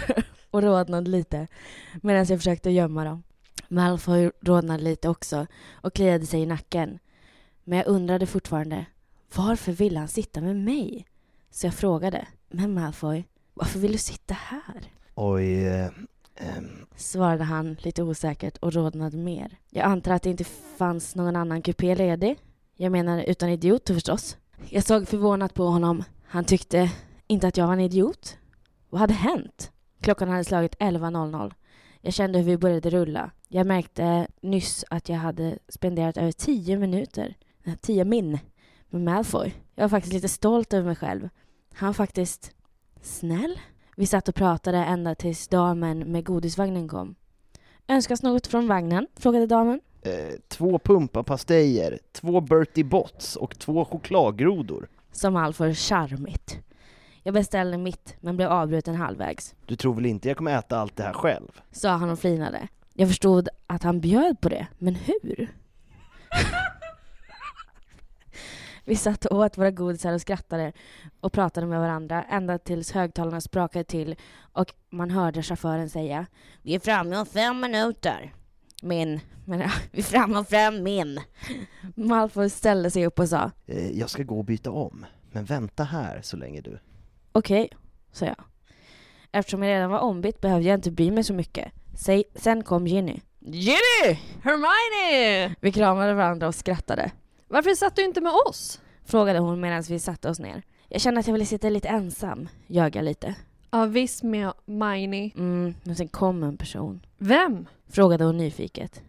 och rodnade lite medan jag försökte gömma dem. Malfoy rodnade lite också och kliade sig i nacken. Men jag undrade fortfarande varför ville han sitta med mig? Så jag frågade, men Malfoy, varför vill du sitta här? Oj, eh, ehm, Svarade han lite osäkert och rodnade mer. Jag antar att det inte fanns någon annan kupé ledig. Jag menar utan idioter förstås. Jag såg förvånat på honom. Han tyckte inte att jag var en idiot. Vad hade hänt? Klockan hade slagit 11.00. Jag kände hur vi började rulla. Jag märkte nyss att jag hade spenderat över tio minuter, eh, tio min, med Malfoy. Jag var faktiskt lite stolt över mig själv. Han var faktiskt snäll. Vi satt och pratade ända tills damen med godisvagnen kom. Önskas något från vagnen? frågade damen eh, två pumpapastejer, två Bertie Botts och två chokladgrodor. Som Malfoy charmigt. Jag beställde mitt, men blev avbruten halvvägs. Du tror väl inte jag kommer äta allt det här själv? Sa han och flinade. Jag förstod att han bjöd på det, men hur? Vi satt och åt våra godisar och skrattade och pratade med varandra ända tills högtalarna sprakade till och man hörde chauffören säga Vi är framme om fem minuter. Min, men ja, vi är framme om fem min. Malfoy ställde sig upp och sa Eh, jag ska gå och byta om, men vänta här så länge du. Okej, sa jag. Eftersom jag redan var ombytt behövde jag inte bry mig så mycket. Sen kom Ginny. Ginny! Hermione! Vi kramade varandra och skrattade. Varför satt du inte med oss? Frågade hon medan vi satte oss ner. Jag kände att jag ville sitta lite ensam. Ljög mycket. Ja visst med Miney. Mm, men sen kom en person. Vem? Frågade hon nyfiket.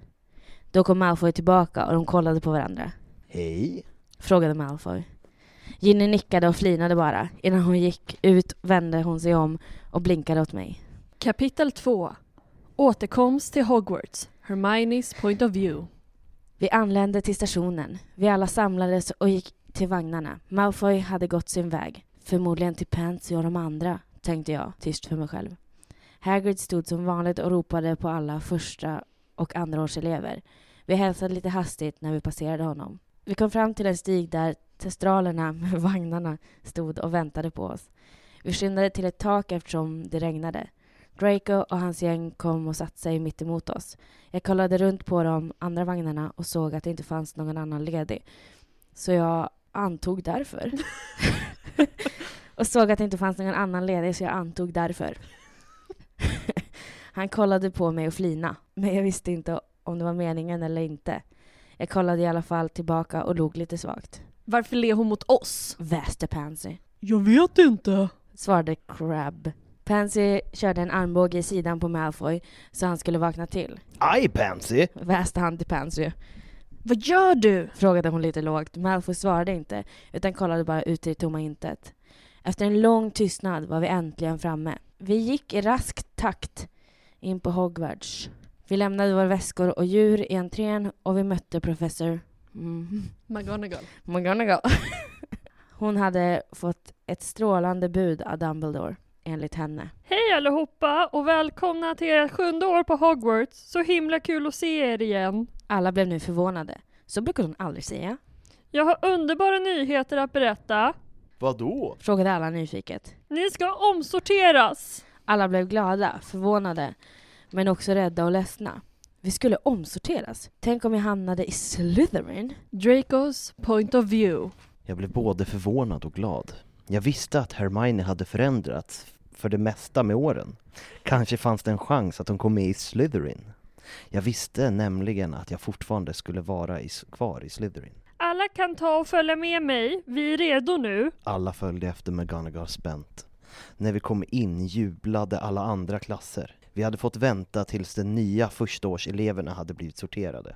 Då kom Malfoy tillbaka och de kollade på varandra. Hej. Frågade Malfoy. Ginny nickade och flinade bara. Innan hon gick ut vände hon sig om och blinkade åt mig. Kapitel 2. Återkomst till Hogwarts. Hermiones point of view. Vi anlände till stationen. Vi alla samlades och gick till vagnarna. Malfoy hade gått sin väg. Förmodligen till Pansy och de andra, tänkte jag tyst för mig själv. Hagrid stod som vanligt och ropade på alla första och andraårselever. Vi hälsade lite hastigt när vi passerade honom. Vi kom fram till en stig där testralerna med vagnarna stod och väntade på oss. Vi skyndade till ett tak eftersom det regnade. Draco och hans gäng kom och satte sig mitt emot oss. Jag kollade runt på de andra vagnarna och såg att det inte fanns någon annan ledig. Så jag antog därför. och såg att det inte fanns någon annan ledig så jag antog därför. Han kollade på mig och flina, men jag visste inte om det var meningen eller inte. Jag kollade i alla fall tillbaka och log lite svagt. Varför ler hon mot oss? Väste Pansy. Jag vet inte. Svarade Crab. Pansy körde en armbåge i sidan på Malfoy så han skulle vakna till. Aj Pansy! Väste han till Pansy. Vad gör du? Frågade hon lite lågt. Malfoy svarade inte, utan kollade bara ut i tomma intet. Efter en lång tystnad var vi äntligen framme. Vi gick i rask takt in på Hogwarts. Vi lämnade våra väskor och djur i entrén och vi mötte professor mm, McGonagall. McGonagall. Hon hade fått ett strålande bud av Dumbledore, enligt henne. Hej allihopa och välkomna till ert sjunde år på Hogwarts. Så himla kul att se er igen. Alla blev nu förvånade. Så brukar hon aldrig säga. Jag har underbara nyheter att berätta. Vadå? Frågade alla nyfiket. Ni ska omsorteras. Alla blev glada, förvånade, men också rädda och ledsna. Vi skulle omsorteras. Tänk om jag hamnade i Slytherin? Dracos point of view. Jag blev både förvånad och glad. Jag visste att Hermione hade förändrats för det mesta med åren. Kanske fanns det en chans att hon kom med i Slytherin. Jag visste nämligen att jag fortfarande skulle vara i, kvar i Slytherin. Alla kan ta och följa med mig. Vi är redo nu. Alla följde efter McGonagall spänt. När vi kom in jublade alla andra klasser. Vi hade fått vänta tills de nya förstaårseleverna hade blivit sorterade.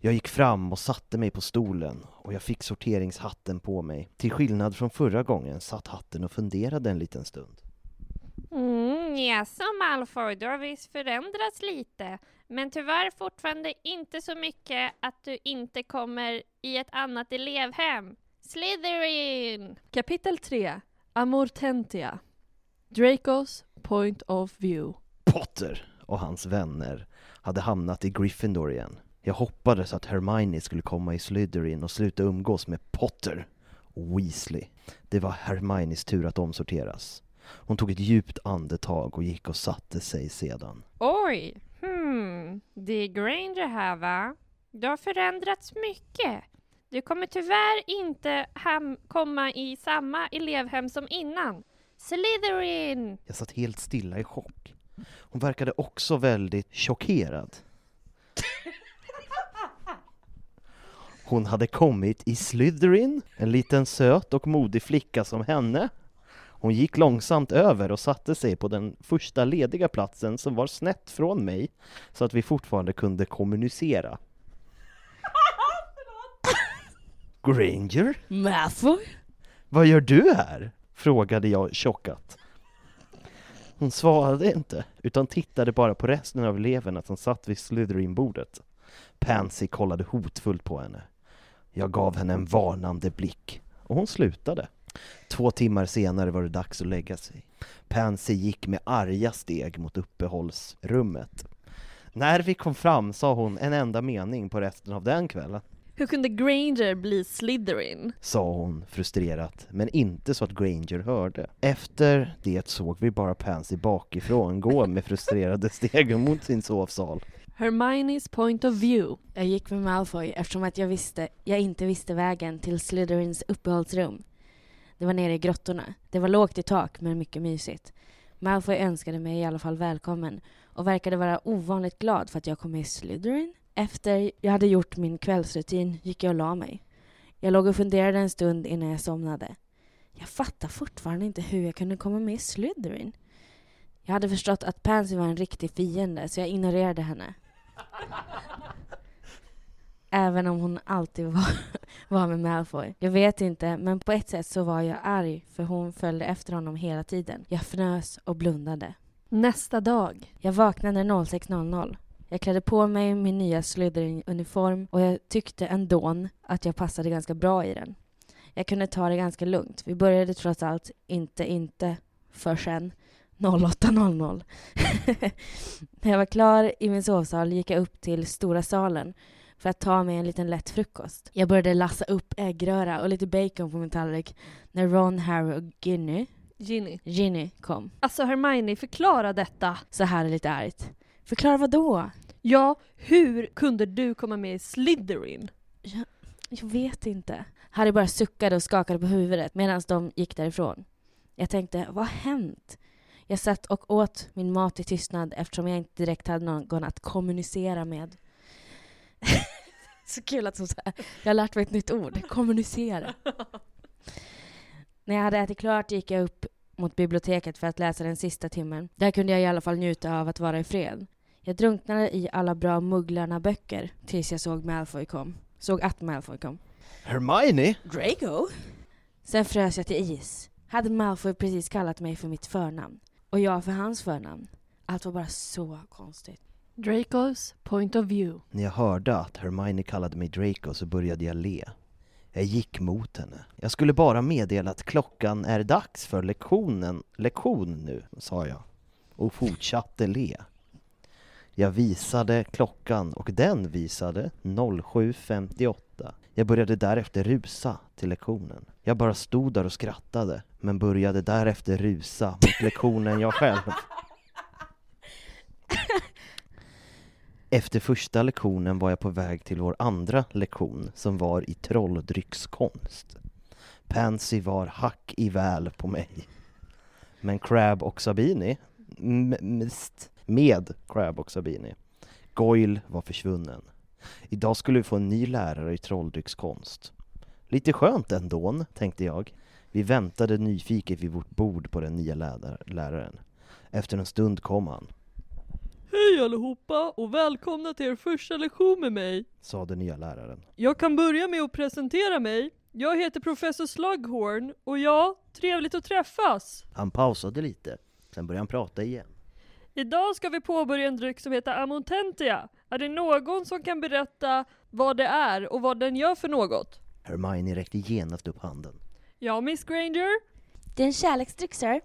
Jag gick fram och satte mig på stolen och jag fick sorteringshatten på mig. Till skillnad från förra gången satt hatten och funderade en liten stund. Mm, jaså Malfoy, du har visst förändrats lite. Men tyvärr fortfarande inte så mycket att du inte kommer i ett annat elevhem. Slytherin! Kapitel 3. Amortentia. Dracos point of view. Potter och hans vänner hade hamnat i Gryffindor igen. Jag hoppades att Hermione skulle komma i Slytherin och sluta umgås med Potter och Weasley. Det var Hermiones tur att omsorteras. Hon tog ett djupt andetag och gick och satte sig sedan. Oj, hmm, det är Granger här va? Du har förändrats mycket. Du kommer tyvärr inte ham- komma i samma elevhem som innan. Slytherin! Jag satt helt stilla i chock. Hon verkade också väldigt chockerad. Hon hade kommit i Slytherin, en liten söt och modig flicka som henne. Hon gick långsamt över och satte sig på den första lediga platsen som var snett från mig, så att vi fortfarande kunde kommunicera. Granger? Malfoy? Vad gör du här? frågade jag chockat. Hon svarade inte, utan tittade bara på resten av eleverna som satt vid Slytherin-bordet. Pansy kollade hotfullt på henne. Jag gav henne en varnande blick, och hon slutade. Två timmar senare var det dags att lägga sig. Pansy gick med arga steg mot uppehållsrummet. När vi kom fram sa hon en enda mening på resten av den kvällen. Hur kunde Granger bli Slytherin? sa hon frustrerat, men inte så att Granger hörde. Efter det såg vi bara Pansy bakifrån gå med frustrerade steg mot sin sovsal. Hermiones point of view. Jag gick med Malfoy eftersom att jag, visste, jag inte visste vägen till Slytherins uppehållsrum. Det var nere i grottorna. Det var lågt i tak, men mycket mysigt. Malfoy önskade mig i alla fall välkommen och verkade vara ovanligt glad för att jag kom med i Slytherin. Efter jag hade gjort min kvällsrutin gick jag och la mig. Jag låg och funderade en stund innan jag somnade. Jag fattar fortfarande inte hur jag kunde komma med i Slytherin. Jag hade förstått att Pansy var en riktig fiende, så jag ignorerade henne. Även om hon alltid var, var med Malfoy. Jag vet inte, men på ett sätt så var jag arg för hon följde efter honom hela tiden. Jag fnös och blundade. Nästa dag. Jag vaknade 06.00. Jag klädde på mig min nya Slytherin-uniform och jag tyckte ändå att jag passade ganska bra i den. Jag kunde ta det ganska lugnt. Vi började trots allt inte inte förrän 08.00. När jag var klar i min sovsal gick jag upp till stora salen för att ta mig en liten lätt frukost. Jag började lassa upp äggröra och lite bacon på min tallrik när Ron, Harry och Ginny, Ginny. Ginny kom. Alltså Hermione, förklara detta. Så här är lite argt. Förklara vad då? Ja, hur kunde du komma med i Slytherin? Jag, jag vet inte. Harry bara suckade och skakade på huvudet medan de gick därifrån. Jag tänkte, vad har hänt? Jag satt och åt min mat i tystnad eftersom jag inte direkt hade någon att kommunicera med. så kul att hon säger jag har lärt mig ett nytt ord, kommunicera. När jag hade ätit klart gick jag upp mot biblioteket för att läsa den sista timmen. Där kunde jag i alla fall njuta av att vara i fred. Jag drunknade i alla bra Mugglarna-böcker tills jag såg Malfoy kom. Såg att Malfoy kom. Hermione? Draco? Sen frös jag till is. Hade Malfoy precis kallat mig för mitt förnamn. Och jag för hans förnamn. Allt var bara så konstigt. Dracos point of view. När jag hörde att Hermione kallade mig Draco så började jag le. Jag gick mot henne. Jag skulle bara meddela att klockan är dags för lektionen, lektion nu, sa jag. Och fortsatte le. Jag visade klockan och den visade 07.58. Jag började därefter rusa till lektionen. Jag bara stod där och skrattade, men började därefter rusa mot lektionen jag själv. Efter första lektionen var jag på väg till vår andra lektion som var i trolldryckskonst. Pansy var hack i väl på mig. Men Crab och Sabini, Mest mist, med Crab och Sabini, Goyle var försvunnen. Idag skulle vi få en ny lärare i trolldryckskonst. Lite skönt ändå, tänkte jag. Vi väntade nyfiket vid vårt bord på den nya lärare- läraren. Efter en stund kom han, Hej allihopa och välkomna till er första lektion med mig. sa den nya läraren. Jag kan börja med att presentera mig. Jag heter professor Slughorn och ja, trevligt att träffas. Han pausade lite, sen började han prata igen. Idag ska vi påbörja en dryck som heter Amontentia. Är det någon som kan berätta vad det är och vad den gör för något? Hermione räckte genast upp handen. Ja, Miss Granger? Det är en kärleksdryck, sir.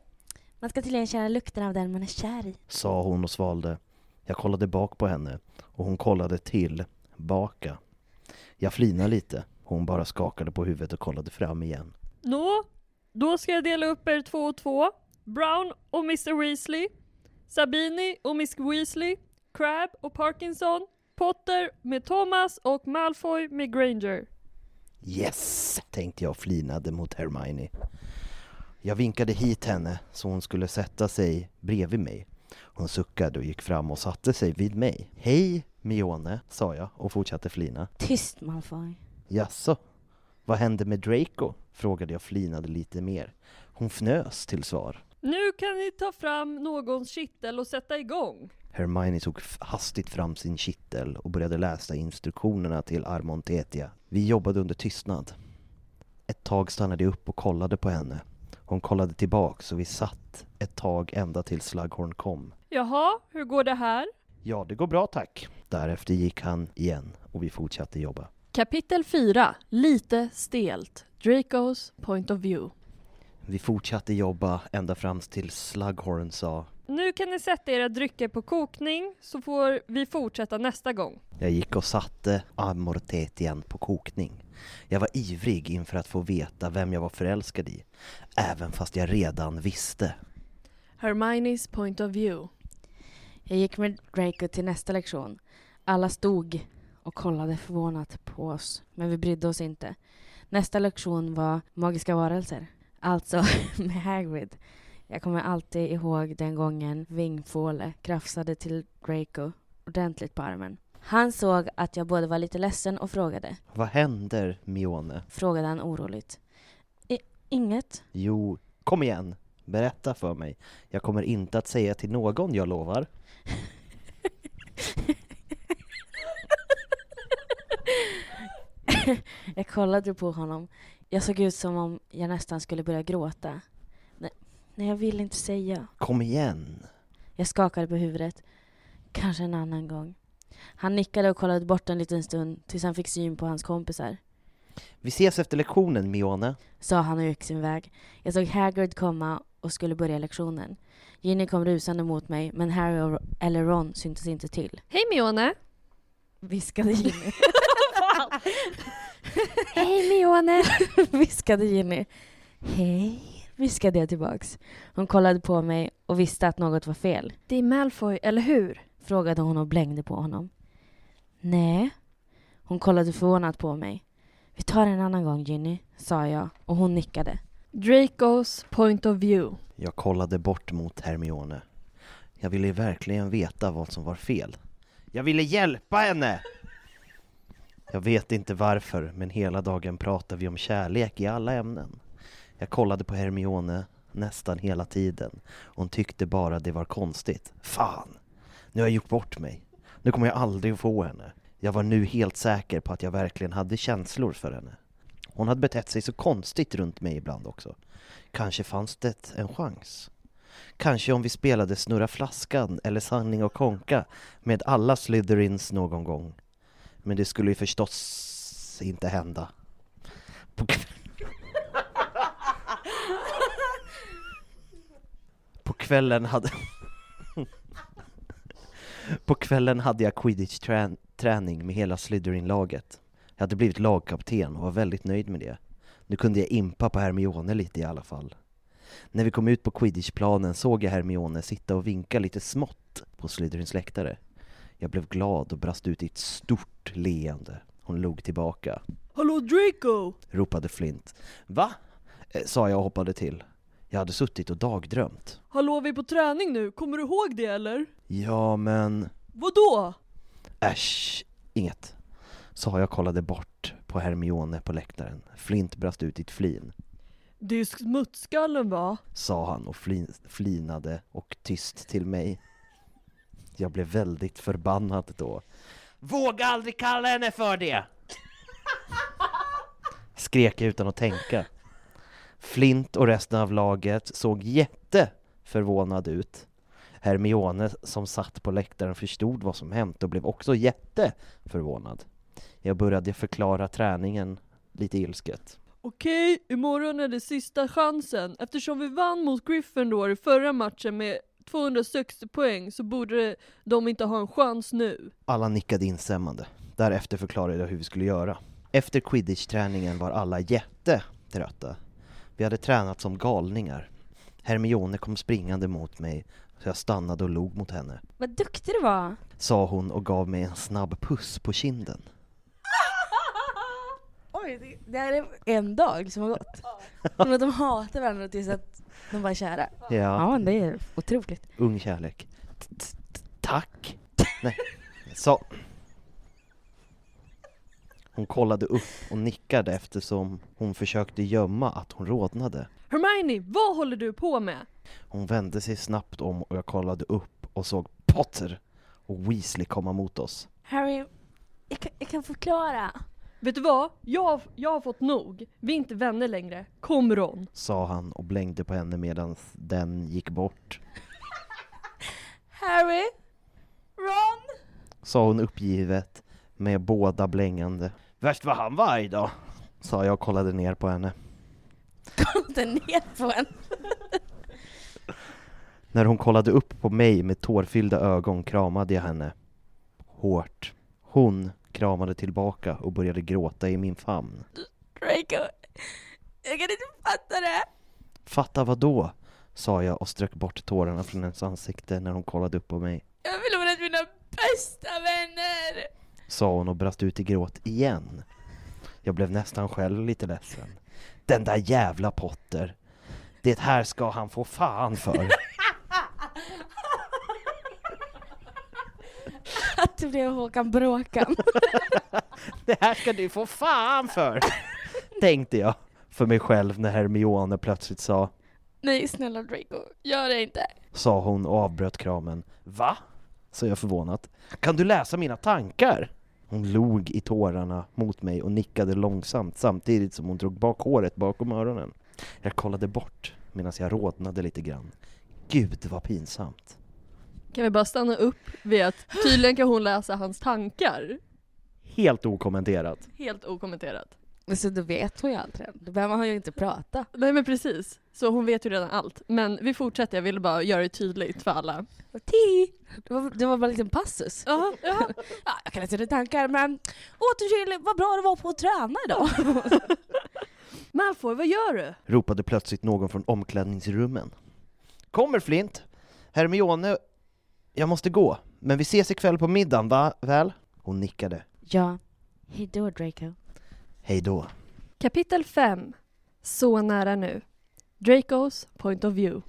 Man ska tydligen känna lukten av den man är kär i. Sa hon och svalde. Jag kollade bak på henne och hon kollade till baka. Jag flinade lite. Hon bara skakade på huvudet och kollade fram igen. Nå, då ska jag dela upp er två och två. Brown och Mr Weasley. Sabini och Miss Weasley. Crab och Parkinson. Potter med Thomas och Malfoy med Granger. Yes, tänkte jag och flinade mot Hermione. Jag vinkade hit henne så hon skulle sätta sig bredvid mig. Hon suckade och gick fram och satte sig vid mig. Hej Mione, sa jag och fortsatte flina. Tyst, Malfoy. Jaså, vad hände med Draco? Frågade jag och flinade lite mer. Hon fnös till svar. Nu kan ni ta fram någons kittel och sätta igång. Hermione tog hastigt fram sin kittel och började läsa instruktionerna till Armontetia. Vi jobbade under tystnad. Ett tag stannade jag upp och kollade på henne. Hon kollade tillbaks och vi satt ett tag ända till Slughorn kom. Jaha, hur går det här? Ja, det går bra tack. Därefter gick han igen och vi fortsatte jobba. Kapitel 4. Lite stelt. Dracos point of view. Vi fortsatte jobba ända fram till Slughorn sa Nu kan ni sätta era drycker på kokning så får vi fortsätta nästa gång. Jag gick och satte Amortetian på kokning. Jag var ivrig inför att få veta vem jag var förälskad i, även fast jag redan visste. Hermione's point of view. Jag gick med Draco till nästa lektion. Alla stod och kollade förvånat på oss, men vi brydde oss inte. Nästa lektion var magiska varelser, alltså med Hagrid. Jag kommer alltid ihåg den gången Vingfåle krafsade till Draco ordentligt på armen. Han såg att jag både var lite ledsen och frågade. Vad händer, Mione? Frågade han oroligt. I, Inget. Jo, kom igen. Berätta för mig. Jag kommer inte att säga till någon, jag lovar. jag kollade på honom. Jag såg ut som om jag nästan skulle börja gråta. Nej, nej jag vill inte säga. Kom igen. Jag skakade på huvudet. Kanske en annan gång. Han nickade och kollade bort en liten stund tills han fick syn på hans kompisar. Vi ses efter lektionen, Mione. Sa han och gick sin väg. Jag såg Hagrid komma och skulle börja lektionen. Ginny kom rusande mot mig, men Harry och- eller Ron syntes inte till. Hej Mione! Viskade Ginny. Hej Mione! viskade Ginny. Hej, viskade jag tillbaks. Hon kollade på mig och visste att något var fel. Det är Malfoy, eller hur? Frågade hon och blängde på honom. Nej. Hon kollade förvånat på mig. Vi tar en annan gång Ginny, sa jag och hon nickade. Dracos point of view. Jag kollade bort mot Hermione. Jag ville verkligen veta vad som var fel. Jag ville hjälpa henne! Jag vet inte varför, men hela dagen pratar vi om kärlek i alla ämnen. Jag kollade på Hermione nästan hela tiden. Hon tyckte bara det var konstigt. Fan! Nu har jag gjort bort mig. Nu kommer jag aldrig att få henne. Jag var nu helt säker på att jag verkligen hade känslor för henne. Hon hade betett sig så konstigt runt mig ibland också. Kanske fanns det en chans. Kanske om vi spelade Snurra Flaskan eller Sanning och Konka med alla Slytherins någon gång. Men det skulle ju förstås inte hända. På, kv- På kvällen hade... På kvällen hade jag quidditch-träning med hela Slytherin-laget. Jag hade blivit lagkapten och var väldigt nöjd med det. Nu kunde jag impa på Hermione lite i alla fall. När vi kom ut på quidditchplanen såg jag Hermione sitta och vinka lite smått på Slytherins läktare. Jag blev glad och brast ut i ett stort leende. Hon log tillbaka. Hallå Draco! Ropade Flint. Va? Eh, sa jag och hoppade till. Jag hade suttit och dagdrömt. Hallå vi är på träning nu, kommer du ihåg det eller? Ja, men... Vadå? Äsch, inget. Sa jag och kollade bort på Hermione på läktaren. Flint brast ut i ett flin. Det är smutsskallen va? Sa han och flin, flinade och tyst till mig. Jag blev väldigt förbannad då. Våga aldrig kalla henne för det! Skrek jag utan att tänka. Flint och resten av laget såg jätteförvånad ut. Hermione som satt på läktaren förstod vad som hänt och blev också jätteförvånad. Jag började förklara träningen lite ilsket. Okej, imorgon är det sista chansen. Eftersom vi vann mot Gryffindor i förra matchen med 260 poäng så borde de inte ha en chans nu. Alla nickade instämmande. Därefter förklarade jag hur vi skulle göra. Efter quidditch-träningen var alla jättetrötta. Vi hade tränat som galningar. Hermione kom springande mot mig så jag stannade och log mot henne. Vad duktig du var! Sa hon och gav mig en snabb puss på kinden. Oj, det, här är en dag som har gått. Som att de hatar varandra tills att de var kära. Ja. Ja, det är otroligt. Ung kärlek. Tack! Nej, så. Hon kollade upp och nickade eftersom hon försökte gömma att hon rodnade. Hermione, vad håller du på med? Hon vände sig snabbt om och jag kollade upp och såg Potter och Weasley komma mot oss. Harry, jag kan, jag kan förklara. Vet du vad? Jag, har- jag har fått nog. Vi är inte vänner längre. Kom Ron. Sa han och blängde på henne medan den gick bort. Harry? Ron? Sa hon uppgivet med båda blängande. Värst vad han var då, sa jag och kollade ner på henne. Kollade ner på en. När hon kollade upp på mig med tårfyllda ögon kramade jag henne. Hårt. Hon kramade tillbaka och började gråta i min famn. Draco, jag kan inte fatta det. Fatta vad då? sa jag och strök bort tårarna från hennes ansikte när hon kollade upp på mig. Jag har förlorat mina bästa vänner. Sa hon och brast ut i gråt igen. Jag blev nästan själv lite ledsen. Den där jävla Potter. Det här ska han få fan för. Att det blev Håkan Bråkan. Det här ska du få fan för! Tänkte jag. för mig själv när Hermione plötsligt sa Nej snälla Draco, gör det inte. sa hon och avbröt kramen. Va? sa jag förvånat. Kan du läsa mina tankar? Hon log i tårarna mot mig och nickade långsamt samtidigt som hon drog bak håret bakom öronen. Jag kollade bort medan jag rodnade lite grann. Gud vad pinsamt. Kan vi bara stanna upp vid att tydligen kan hon läsa hans tankar? Helt okommenterat. Helt okommenterat. Men så då vet hon ju allt redan. Då behöver hon ju inte prata. Nej men precis. Så hon vet ju redan allt. Men vi fortsätter, jag ville bara göra det tydligt för alla. Ti! Det var, det var bara en liten passus. Ja, ja. Ja, jag kan läsa dina tankar men åter till vad bra det var på att träna idag. Malfoy, vad gör du? ropade plötsligt någon från omklädningsrummen. Kommer Flint! Hermione, jag måste gå, men vi ses ikväll på middagen, va? Väl? Hon nickade. ja, hejdå Draco. Hej då. Kapitel 5. Så nära nu. Dracos point of view.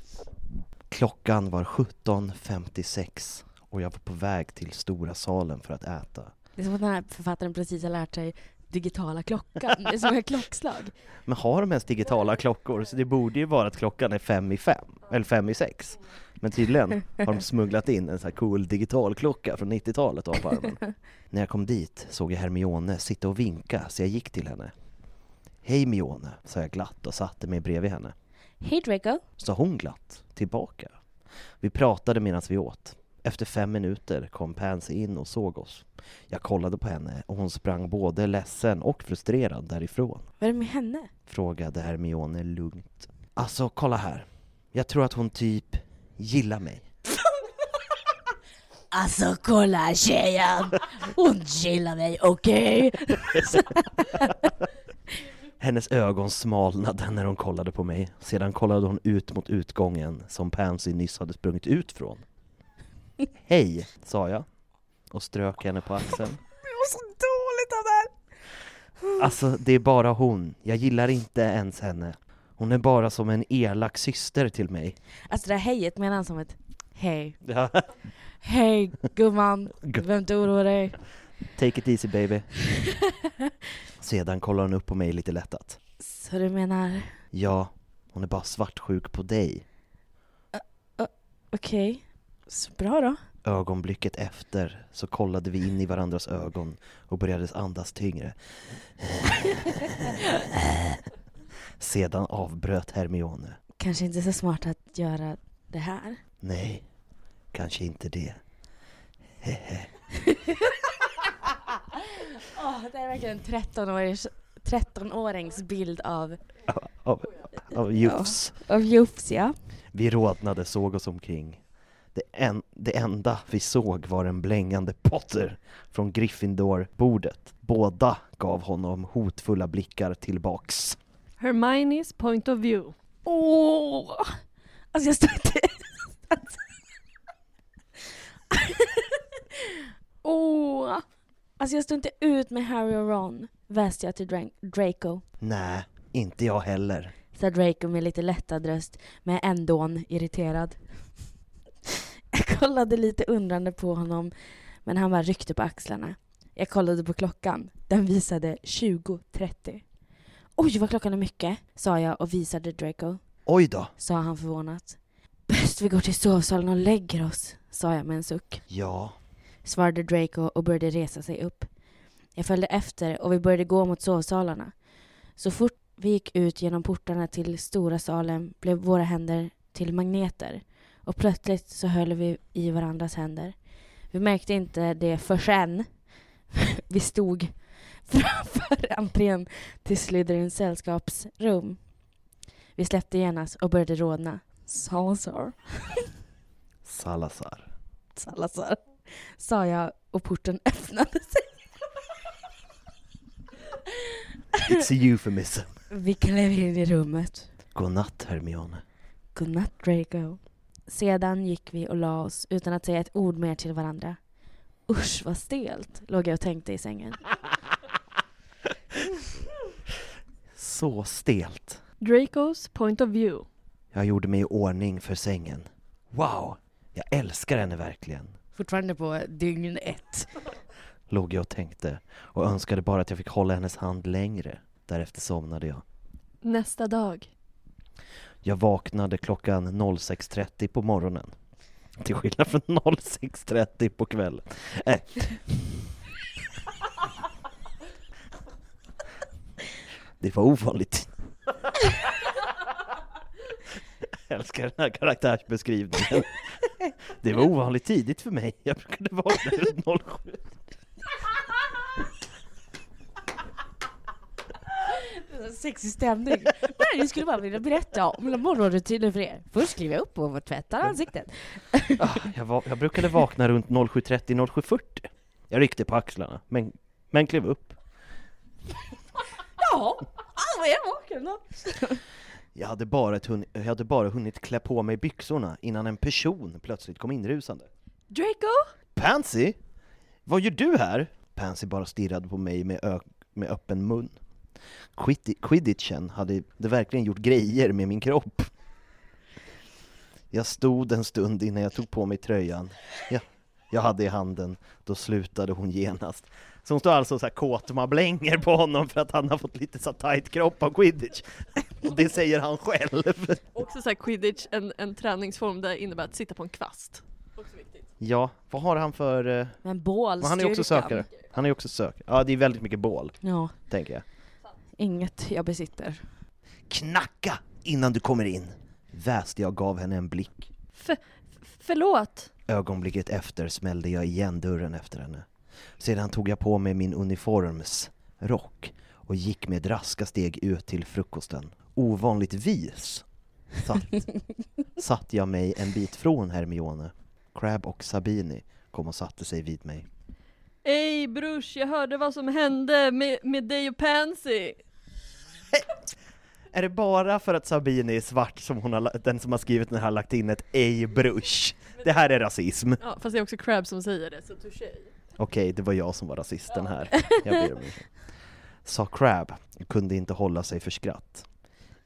Klockan var 17.56 och jag var på väg till stora salen för att äta. Det är som att den här författaren precis har lärt sig digitala klockan. Det är som ett klockslag. Men har de ens digitala klockor? Så det borde ju vara att klockan är fem i fem, eller fem i sex. Men tydligen har de smugglat in en sån här cool digital klocka från 90-talet av armen. När jag kom dit såg jag Hermione sitta och vinka, så jag gick till henne. Hej Mione, sa jag glatt och satte mig bredvid henne. Hej Draco. Sa hon glatt, tillbaka. Vi pratade medan vi åt. Efter fem minuter kom Pansy in och såg oss. Jag kollade på henne och hon sprang både ledsen och frustrerad därifrån. Vad är det med henne? Frågade Hermione lugnt. Alltså, kolla här. Jag tror att hon typ gillar mig. Alltså kolla tjejen! Hon gillar mig, okej? Hennes ögon smalnade när hon kollade på mig. Sedan kollade hon ut mot utgången som Pansy nyss hade sprungit ut från. Hej, sa jag och strök henne på axeln. Det var så dåligt av det Alltså, det är bara hon. Jag gillar inte ens henne. Hon är bara som en elak syster till mig. Alltså det här hejet menar han som ett hej. Ja. Hej gumman, du behöver inte oroa dig. Take it easy baby. Sedan kollar hon upp på mig lite lättat. Så du menar, Ja, hon är bara svartsjuk på dig. okej, så bra då. Ögonblicket efter så kollade vi in i varandras ögon och började andas tyngre. Sedan avbröt Hermione. Kanske inte så smart att göra det här. Nej, kanske inte det. Åh, det är verkligen en 13-årings 13-årings bild av, Av, av Jufs. av Jufs ja. Vi rodnade, såg oss omkring. Det, en, det enda vi såg var en blängande Potter från Gryffindor-bordet. Båda gav honom hotfulla blickar tillbaks. Hermiones point of view. Åh! Alltså jag står inte... Åh! Alltså jag står inte ut med Harry och Ron, väste jag till Dra- Draco. Nej, inte jag heller. Sa Draco med lite lättad röst, men ändå irriterad. Jag kollade lite undrande på honom, men han bara ryckte på axlarna. Jag kollade på klockan. Den visade 20.30. Oj, vad klockan är mycket, sa jag och visade Draco. Oj då! Sa han förvånat. Bäst vi går till sovsalen och lägger oss, sa jag med en suck. Ja, Svarade Draco och började resa sig upp. Jag följde efter och vi började gå mot sovsalarna. Så fort vi gick ut genom portarna till stora salen blev våra händer till magneter och plötsligt så höll vi i varandras händer. Vi märkte inte det förrän vi stod framför entrén till Slytherins sällskapsrum. Vi släppte genast och började rodna. Salazar. Salazar. Salazar. Sa jag och porten öppnade sig. It's a euphemism. Vi klev in i rummet. Godnatt Hermione. Godnatt Draco. Sedan gick vi och la oss utan att säga ett ord mer till varandra. Usch vad stelt, låg jag och tänkte i sängen. Så stelt. Dracos point of view. Jag gjorde mig i ordning för sängen. Wow, jag älskar henne verkligen. Fortfarande på dygn ett. Låg jag och tänkte och önskade bara att jag fick hålla hennes hand längre. Därefter somnade jag. Nästa dag. Jag vaknade klockan 06.30 på morgonen. Till skillnad från 06.30 på kvällen. Äh. Det var ovanligt. Jag älskar den här karaktärsbeskrivningen. Det var ovanligt tidigt för mig. Jag brukade vakna runt 07. Sexig stämning. Nej, jag skulle bara vilja berätta om mina morgonrutiner för er. Först kliver jag upp och tvättar ansiktet. Ah, jag, var, jag brukade vakna runt 07.30, 07.40. Jag ryckte på axlarna, men, men klev upp. Ja, ah, vad är jag vaken då? Jag hade, bara ett hun- jag hade bara hunnit klä på mig byxorna innan en person plötsligt kom inrusande. Draco? Pansy? Vad gör du här? Pansy bara stirrade på mig med, ö- med öppen mun. Quiddi- Quidditchen hade det verkligen gjort grejer med min kropp. Jag stod en stund innan jag tog på mig tröjan. Ja, jag hade i handen, då slutade hon genast. Så hon står alltså så här kåtmablänger på honom för att han har fått lite så tight kropp av quidditch. Och det säger han själv. Också så här quidditch, en, en träningsform där det innebär att sitta på en kvast. Ja, vad har han för... eh, Men bål, men Han är också sökare. Han är också sökare. Ja, det är väldigt mycket bål, Ja, tänker jag. Inget jag besitter. Knacka innan du kommer in! Väste jag gav henne en blick. F- förlåt? Ögonblicket efter smällde jag igen dörren efter henne. Sedan tog jag på mig min uniformsrock och gick med raska steg ut till frukosten. Ovanligt vis satt, satt jag mig en bit från Hermione. Crab och Sabini kom och satte sig vid mig. Ey brors, jag hörde vad som hände med, med dig och Pansy. Är det bara för att Sabini är svart som hon har, den som har skrivit den här lagt in ett ej brush? Det här är rasism. Ja, fast det är också Crab som säger det, så touché. Okej, det var jag som var rasisten här. Jag ber om ursäkt. Sa Crab kunde inte hålla sig för skratt.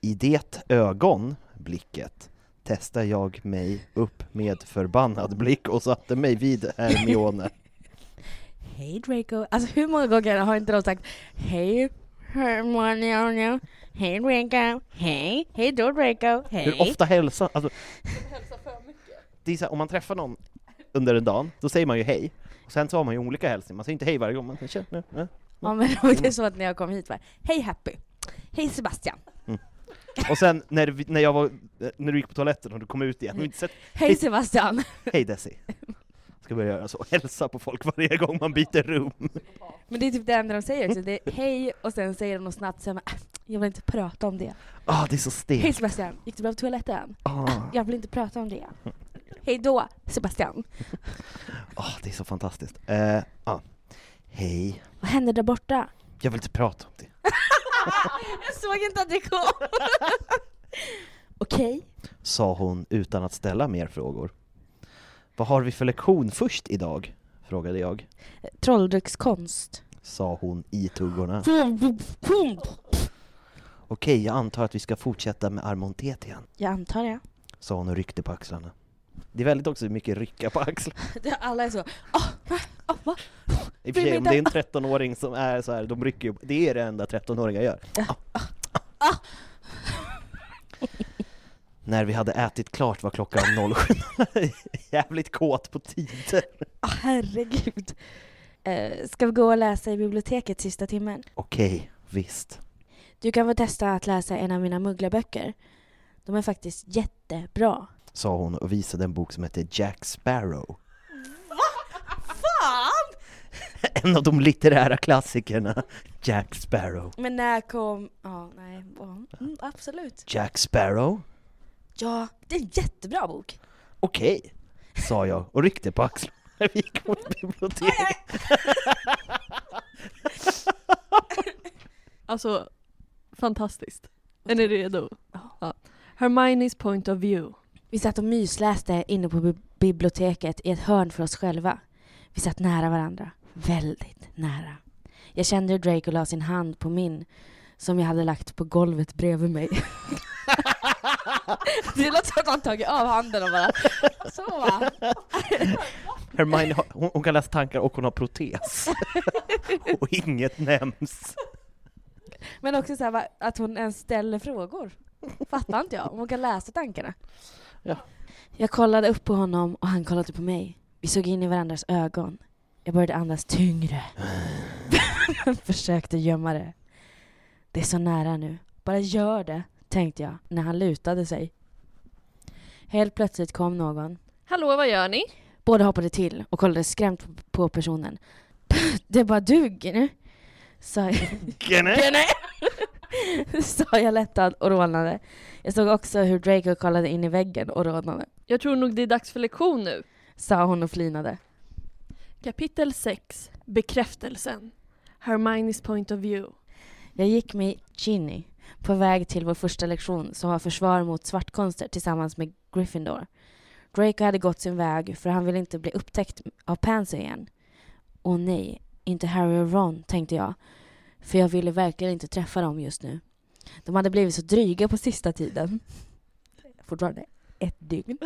I det ögon, blicket, testade jag mig upp med förbannad blick och satte mig vid Hermione. Hej Draco. Alltså hur många gånger har inte de sagt Hej Hermione, hej Draco, hej, hej då Draco, hej. Hur ofta hälsar... Alltså, det är så här, om man träffar någon under en dag, då säger man ju hej. Och sen så har man ju olika hälsningar, man säger inte hej varje gång, man säger tja, nu, nu. Ja men det är så att när jag kom hit var Hej Happy, hej Sebastian, Och sen när, vi- när, jag var, när du gick på toaletten och du kom ut igen och inte sett hej Sebastian. Hej Desi. Ska börja göra så, hälsa på folk varje gång man byter rum. Men det är typ det enda de säger också, det är hej och sen säger de något snabbt, sen bara, "Äh, jag vill inte prata om det. Ah, det är så Hej stelt. Sebastian, gick du bra på toaletten? Ah. Jag vill inte prata om det. Hej då Sebastian. Ah, det är så fantastiskt. Eh, ah. Hej. Vad hände där borta? Jag vill inte prata om det. jag såg inte att det kom. Okej. Sa hon utan att ställa mer frågor. Vad har vi för lektion först idag? Frågade jag. Trolldryckskonst. Sa hon i tuggorna. Okej, jag antar att vi ska fortsätta med Armontetian. Jag antar det. Sa hon och ryckte på axlarna. Det är väldigt också mycket rycka på axlarna. Alla är så, åh, va? Åh, va? I och för sig, om det är en 13-åring som är så här, de rycker ju, det är det enda 13-åringar gör. Ah. När vi hade ätit klart var klockan 07. Jävligt kåt på tider. Åh, herregud. Eh, ska vi gå och läsa i biblioteket sista timmen? Okej, visst. Du kan få testa att läsa en av mina mugglarböcker. De är faktiskt jättebra. Sa hon och visade en bok som heter Jack Sparrow. Fan! En av de litterära klassikerna. Jack Sparrow. Men när kom... Ja, nej. ja, Mm, absolut. Jack Sparrow? Ja, det är en jättebra bok. Okej, sa jag och ryckte på axlarna. Vi gick mot biblioteket. Alltså, fantastiskt. Är ni redo? Ja. Hermione's point of view. Vi satt och mysläste inne på bi- biblioteket i ett hörn för oss själva. Vi satt nära varandra. Väldigt nära. Jag kände hur Draco la sin hand på min som jag hade lagt på golvet bredvid mig. det låter som att han tagit av handen och bara så va. Hermione, har- hon, hon kan läsa tankar och hon har protes. och inget nämns. Men också så här, att hon ens ställer frågor. Fattar inte jag. Om hon kan läsa tankarna. Ja. Jag kollade upp på honom och han kollade på mig. Vi såg in i varandras ögon. Jag började andas tyngre. Försökte gömma det. Det är så nära nu. Bara gör det, tänkte jag när han lutade sig. Helt plötsligt kom någon. Hallå, vad gör ni? Båda hoppade till och kollade skrämt på personen. Det är bara du, Ginny. Sa jag. Sa jag lättad och rodnade. Jag såg också hur Draco kollade in i väggen och rodnade. Jag tror nog det är dags för lektion nu. Sa hon och flinade. Kapitel 6. Bekräftelsen. Hermione's point of view. Jag gick med Ginny på väg till vår första lektion som var försvar mot svartkonster tillsammans med Gryffindor. Draco hade gått sin väg för han ville inte bli upptäckt av Pansy igen. Åh nej, inte Harry och Ron, tänkte jag. För jag ville verkligen inte träffa dem just nu. De hade blivit så dryga på sista tiden. Fortfarande ett dygn.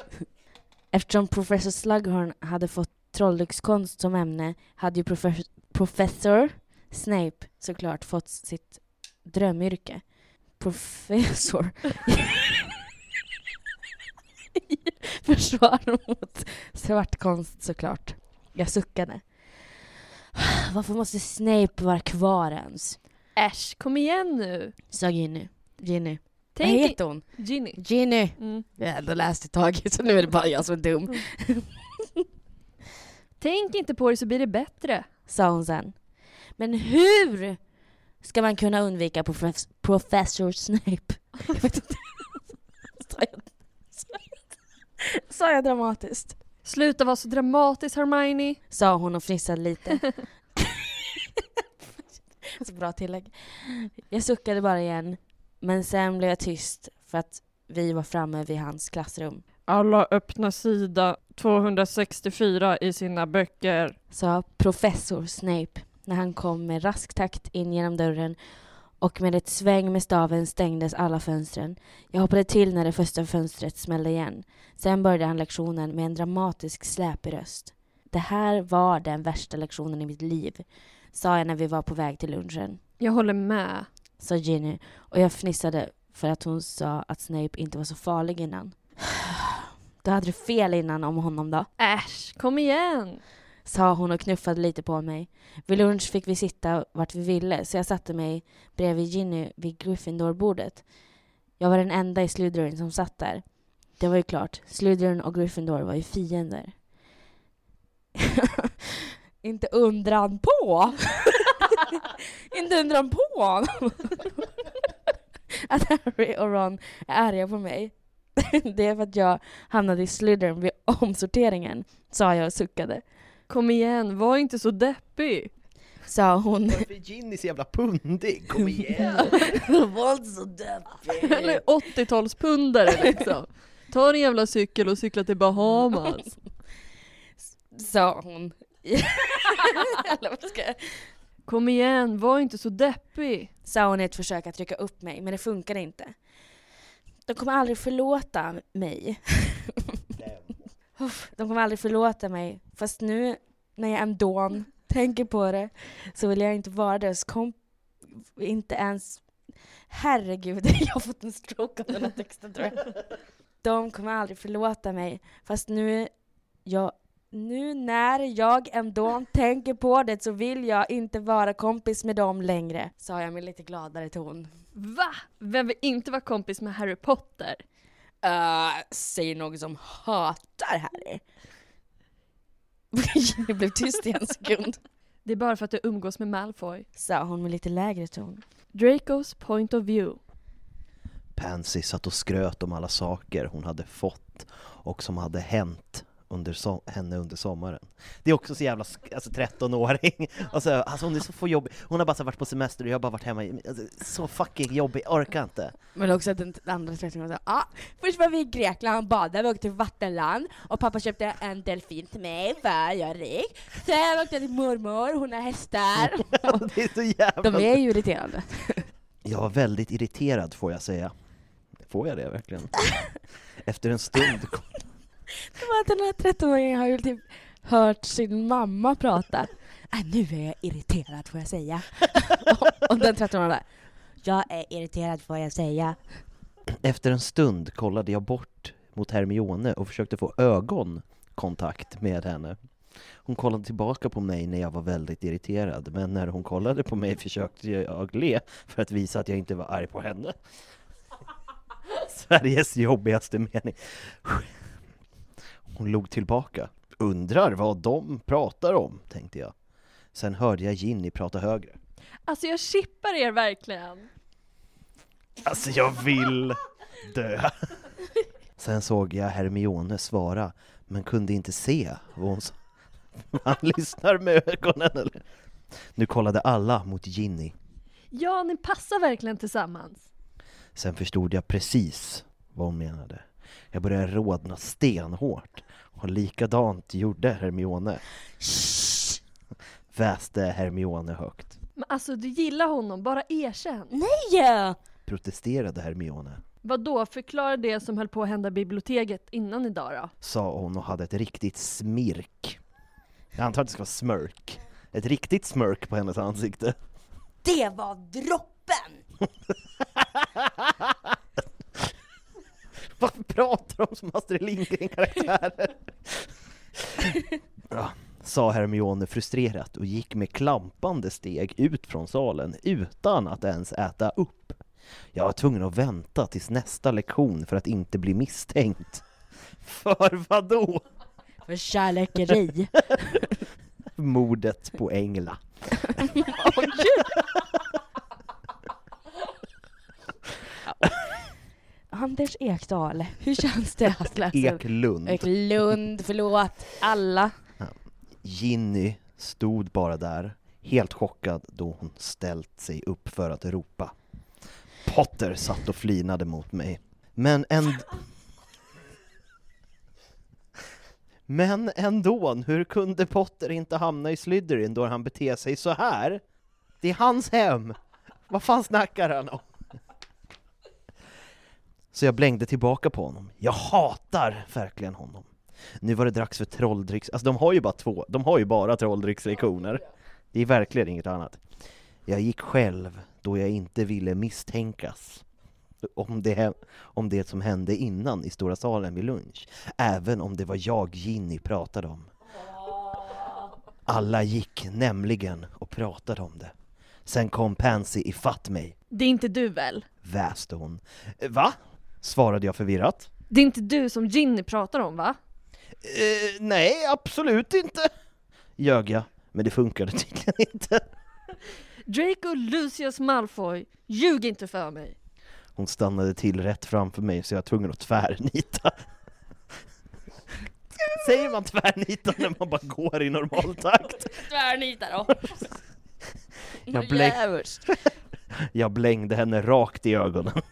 Eftersom professor Slughorn hade fått trollyxkonst som ämne hade ju professor, professor Snape såklart fått sitt drömyrke. Professor. Försvar mot svartkonst såklart. Jag suckade. Varför måste Snape vara kvar ens? Äsch, kom igen nu. Sa Ginny. Ginny. Tänk Vad heter hon? Ginny. Ginny. Mm. Jag har ändå läst ett tag så nu är det bara jag som är dum. Tänk inte på det så blir det bättre. Sa hon sen. Men hur ska man kunna undvika profess- professor Snape? Jag vet inte. Jag, sa jag dramatiskt? Sluta vara så dramatisk Hermione. Sa hon och fnissade lite. så bra tillägg. Jag suckade bara igen. Men sen blev jag tyst för att vi var framme vid hans klassrum. Alla öppna sida 264 i sina böcker. Sa professor Snape när han kom med rask takt in genom dörren och med ett sväng med staven stängdes alla fönstren. Jag hoppade till när det första fönstret smällde igen. Sen började han lektionen med en dramatisk släpig röst. Det här var den värsta lektionen i mitt liv, sa jag när vi var på väg till lunchen. Jag håller med. Sa Ginny och jag fnissade för att hon sa att Snape inte var så farlig innan. Då hade du fel innan om honom då. Äsch, kom igen. Sa hon och knuffade lite på mig. Vid lunch fick vi sitta vart vi ville så jag satte mig bredvid Ginny vid Gryffindor-bordet. Jag var den enda i Slytherin som satt där. Det var ju klart, Slytherin och Gryffindor var ju fiender. Inte undran på! Inte undran på! att Harry och Ron är arga på mig. Det är för att jag hamnade i Slytherin vid omsorteringen, sa jag och suckade. Kom igen, var inte så deppig. Sa hon. Varför är Ginny så jävla pundig? Kom igen! var inte så deppig. Eller 80-talspundare liksom. Ta din jävla cykel och cykla till Bahamas. Sa hon. Eller vad ska jag- Kom igen, var inte så deppig. Sa hon i ett försök att trycka upp mig, men det funkade inte. De kommer aldrig förlåta mig. De kommer aldrig förlåta mig. Fast nu när jag ändå tänker på det så vill jag inte vara deras komp... Inte ens... Herregud, jag har fått en stroke av den här texten tror jag. De kommer aldrig förlåta mig. Fast nu... Jag, nu när jag ändå tänker på det så vill jag inte vara kompis med dem längre. Sa jag med lite gladare ton. Va? Vem vill inte vara kompis med Harry Potter? Uh, säger någon som hatar Harry. Det blev tyst i en sekund. Det är bara för att du umgås med Malfoy. Sa hon med lite lägre ton. Dracos point of view. Pansy satt och skröt om alla saker hon hade fått och som hade hänt under so- henne under sommaren. Det är också så jävla, alltså 13-åring, alltså, alltså hon är så få jobbig, hon har bara så varit på semester och jag har bara varit hemma, alltså, så fucking jobbig, orkar inte. Men också att den andra trettonåringen sa ah, först var vi i Grekland och badade, vi åkte till vattenland och pappa köpte en delfin till mig för jag är rik. Sen åkte jag till mormor, hon har hästar. det är så jävla... De är ju irriterande. Jag var väldigt irriterad får jag säga. Får jag det verkligen? Efter en stund kom Det var att den här 13-åringen har ju typ hört sin mamma prata. Äh, nu är jag irriterad får jag säga. och den 13-åringen jag är irriterad får jag säga. Efter en stund kollade jag bort mot Hermione och försökte få ögonkontakt med henne. Hon kollade tillbaka på mig när jag var väldigt irriterad, men när hon kollade på mig försökte jag le för att visa att jag inte var arg på henne. Sveriges jobbigaste mening. Hon log tillbaka. Undrar vad de pratar om, tänkte jag. Sen hörde jag Ginny prata högre. Alltså jag chippar er verkligen. Alltså jag vill dö. Sen såg jag Hermione svara, men kunde inte se vad hon sa. Han lyssnar med ögonen eller? Nu kollade alla mot Ginny. Ja, ni passar verkligen tillsammans. Sen förstod jag precis vad hon menade. Jag började rodna stenhårt. Och likadant gjorde Hermione. Väste Hermione högt. Men alltså du gillar honom, bara erkänn. Nej! Protesterade Hermione. Vad då? Förklara det som höll på att hända i biblioteket innan idag då. Sa hon och hade ett riktigt smirk. Jag antar att det ska vara smörk. Ett riktigt smörk på hennes ansikte. Det var droppen! Varför pratar de som Astrid Lindgren-karaktärer? ja, sa Hermione frustrerat och gick med klampande steg ut från salen utan att ens äta upp. Jag var tvungen att vänta tills nästa lektion för att inte bli misstänkt. För vad då? För kärlekeri. Mordet på Engla. Anders Ekdal, hur känns det att läsa? Eklund. Eklund, förlåt. Alla. Ginny stod bara där, helt chockad då hon ställt sig upp för att ropa. Potter satt och flinade mot mig. Men en... Men ändå, hur kunde Potter inte hamna i Slytherin då han beter sig så här? Det är hans hem! Vad fan snackar han om? Så jag blängde tillbaka på honom. Jag hatar verkligen honom. Nu var det dags för trolldricks, alltså de har ju bara två, de har ju bara trolldrickslektioner. Det är verkligen inget annat. Jag gick själv då jag inte ville misstänkas om det, om det som hände innan i stora salen vid lunch, även om det var jag Ginny pratade om. Alla gick nämligen och pratade om det. Sen kom Pansy ifatt mig, Det är inte du väl? väste hon. Va? Svarade jag förvirrat. Det är inte du som Ginny pratar om va? Eh, nej, absolut inte, ljög jag, men det funkade tydligen inte. Draco Lucius Malfoy, ljug inte för mig. Hon stannade till rätt framför mig så jag var tvungen att tvärnita. Säger man tvärnita när man bara går i normal takt? Tvärnita då. Jag, bläng... jag blängde henne rakt i ögonen.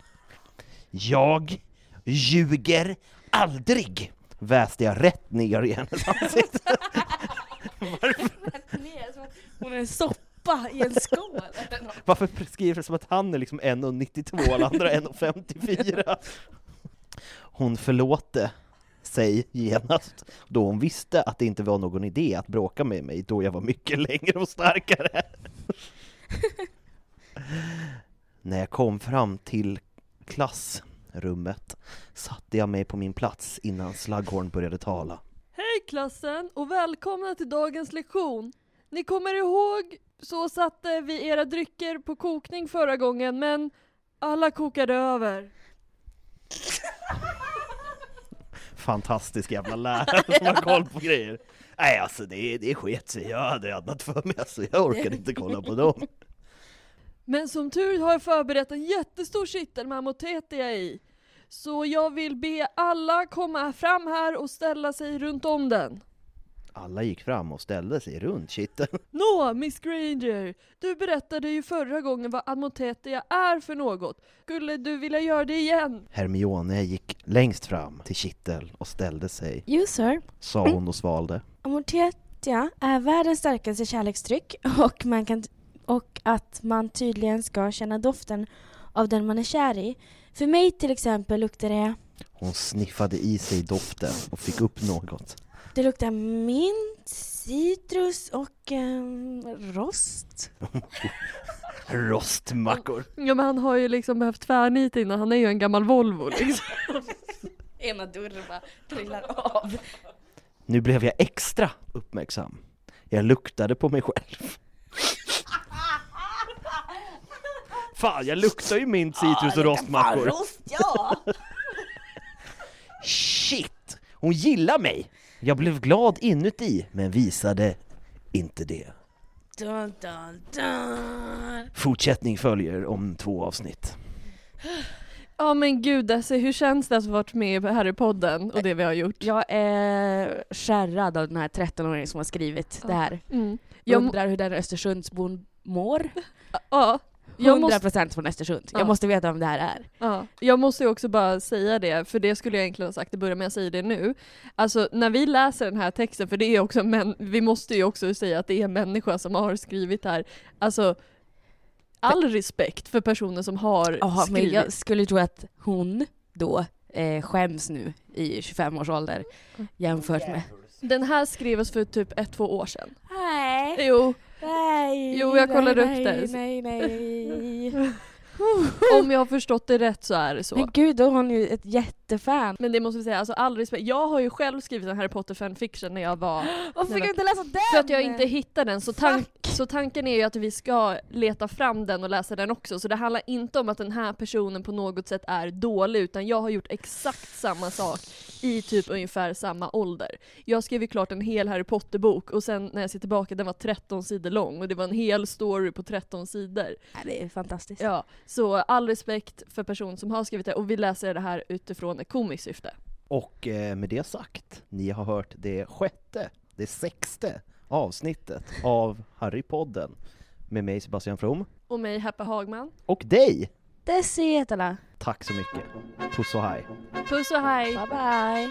Jag ljuger aldrig! Väste jag rätt ner i hennes ansikte. Hon är en soppa i en skål. Varför skriver det som att han är liksom 1,92 och alla andra är 1,54? Hon förlåter sig genast då hon visste att det inte var någon idé att bråka med mig då jag var mycket längre och starkare. När jag kom fram till klassrummet satte jag mig på min plats innan Slughorn började tala. Hej klassen och välkomna till dagens lektion. Ni kommer ihåg så satte vi era drycker på kokning förra gången men alla kokade över. Fantastisk jävla lärare som har koll på grejer. Nej alltså det, det sket sig, jag hade annat för mig alltså, jag orkade inte kolla på dem. Men som tur har jag förberett en jättestor kittel med Amotetia i. Så jag vill be alla komma fram här och ställa sig runt om den. Alla gick fram och ställde sig runt kitteln. Nå, Miss Granger, du berättade ju förra gången vad Amotetia är för något. Skulle du vilja göra det igen? Hermione gick längst fram till kittel och ställde sig, Jo sir. sa hon och svalde. Amortetia är världens starkaste kärleksdryck och, man kan, och att man tydligen ska känna doften av den man är kär i. För mig till exempel luktar det, Hon sniffade i sig doften och fick upp något. det luktar mint, citrus och ehm, rost. Rostmackor. Ja men han har ju liksom behövt tvärnit innan, han är ju en gammal Volvo liksom. Ena dörren bara trillar av. Nu blev jag extra uppmärksam. Jag luktade på mig själv. Fan, jag luktar ju mint citrus och rostmackor. Rost, ja! Shit! Hon gillar mig! Jag blev glad inuti, men visade inte det. Dun, dun, dun. Fortsättning följer om två avsnitt. Ja men gud alltså, hur känns det att ha varit med i Harrypodden och det vi har gjort? Jag är skärrad av den här 13-åringen som har skrivit det här. Mm. Jag Jag, undrar hur den Östersundsbon mår. ja, 100% måste, från Östersund. Ja. Jag måste veta vem det här är. ja, jag måste ju också bara säga det, för det skulle jag egentligen ha sagt i början, men jag säger det nu. Alltså när vi läser den här texten, för det är också men vi måste ju också säga att det är en människa som har skrivit här. Alltså all respekt för personer som har men skrivit. jag skulle tro att hon då eh, skäms nu i 25 års ålder jämfört med... Den här skrevs för typ ett, två år sedan. Nej, Jo, nej, Jo, jag kollade upp nej, det. Nej, nej. om jag har förstått det rätt så är det så. Men gud, då har ju ett jättefan. Men det måste vi säga, alltså all respekt. Jag har ju själv skrivit en Harry Potter fanfiction när jag var... Varför fick jag inte läsa den? För att jag inte hittade den, så, tank, så tanken är ju att vi ska leta fram den och läsa den också. Så det handlar inte om att den här personen på något sätt är dålig, utan jag har gjort exakt samma sak i typ ungefär samma ålder. Jag skrev ju klart en hel Harry Potter-bok och sen när jag ser tillbaka, den var 13 sidor lång och det var en hel story på 13 sidor. Ja, det är fantastiskt. Ja, så all respekt för person som har skrivit det och vi läser det här utifrån ett komiskt syfte. Och eh, med det sagt, ni har hört det sjätte, det sexte avsnittet av Harrypodden med mig Sebastian From Och mig, Happy Hagman. och dig! Desi heter den. Tack så mycket. Puss och hej. Puss och hej! Bye bye.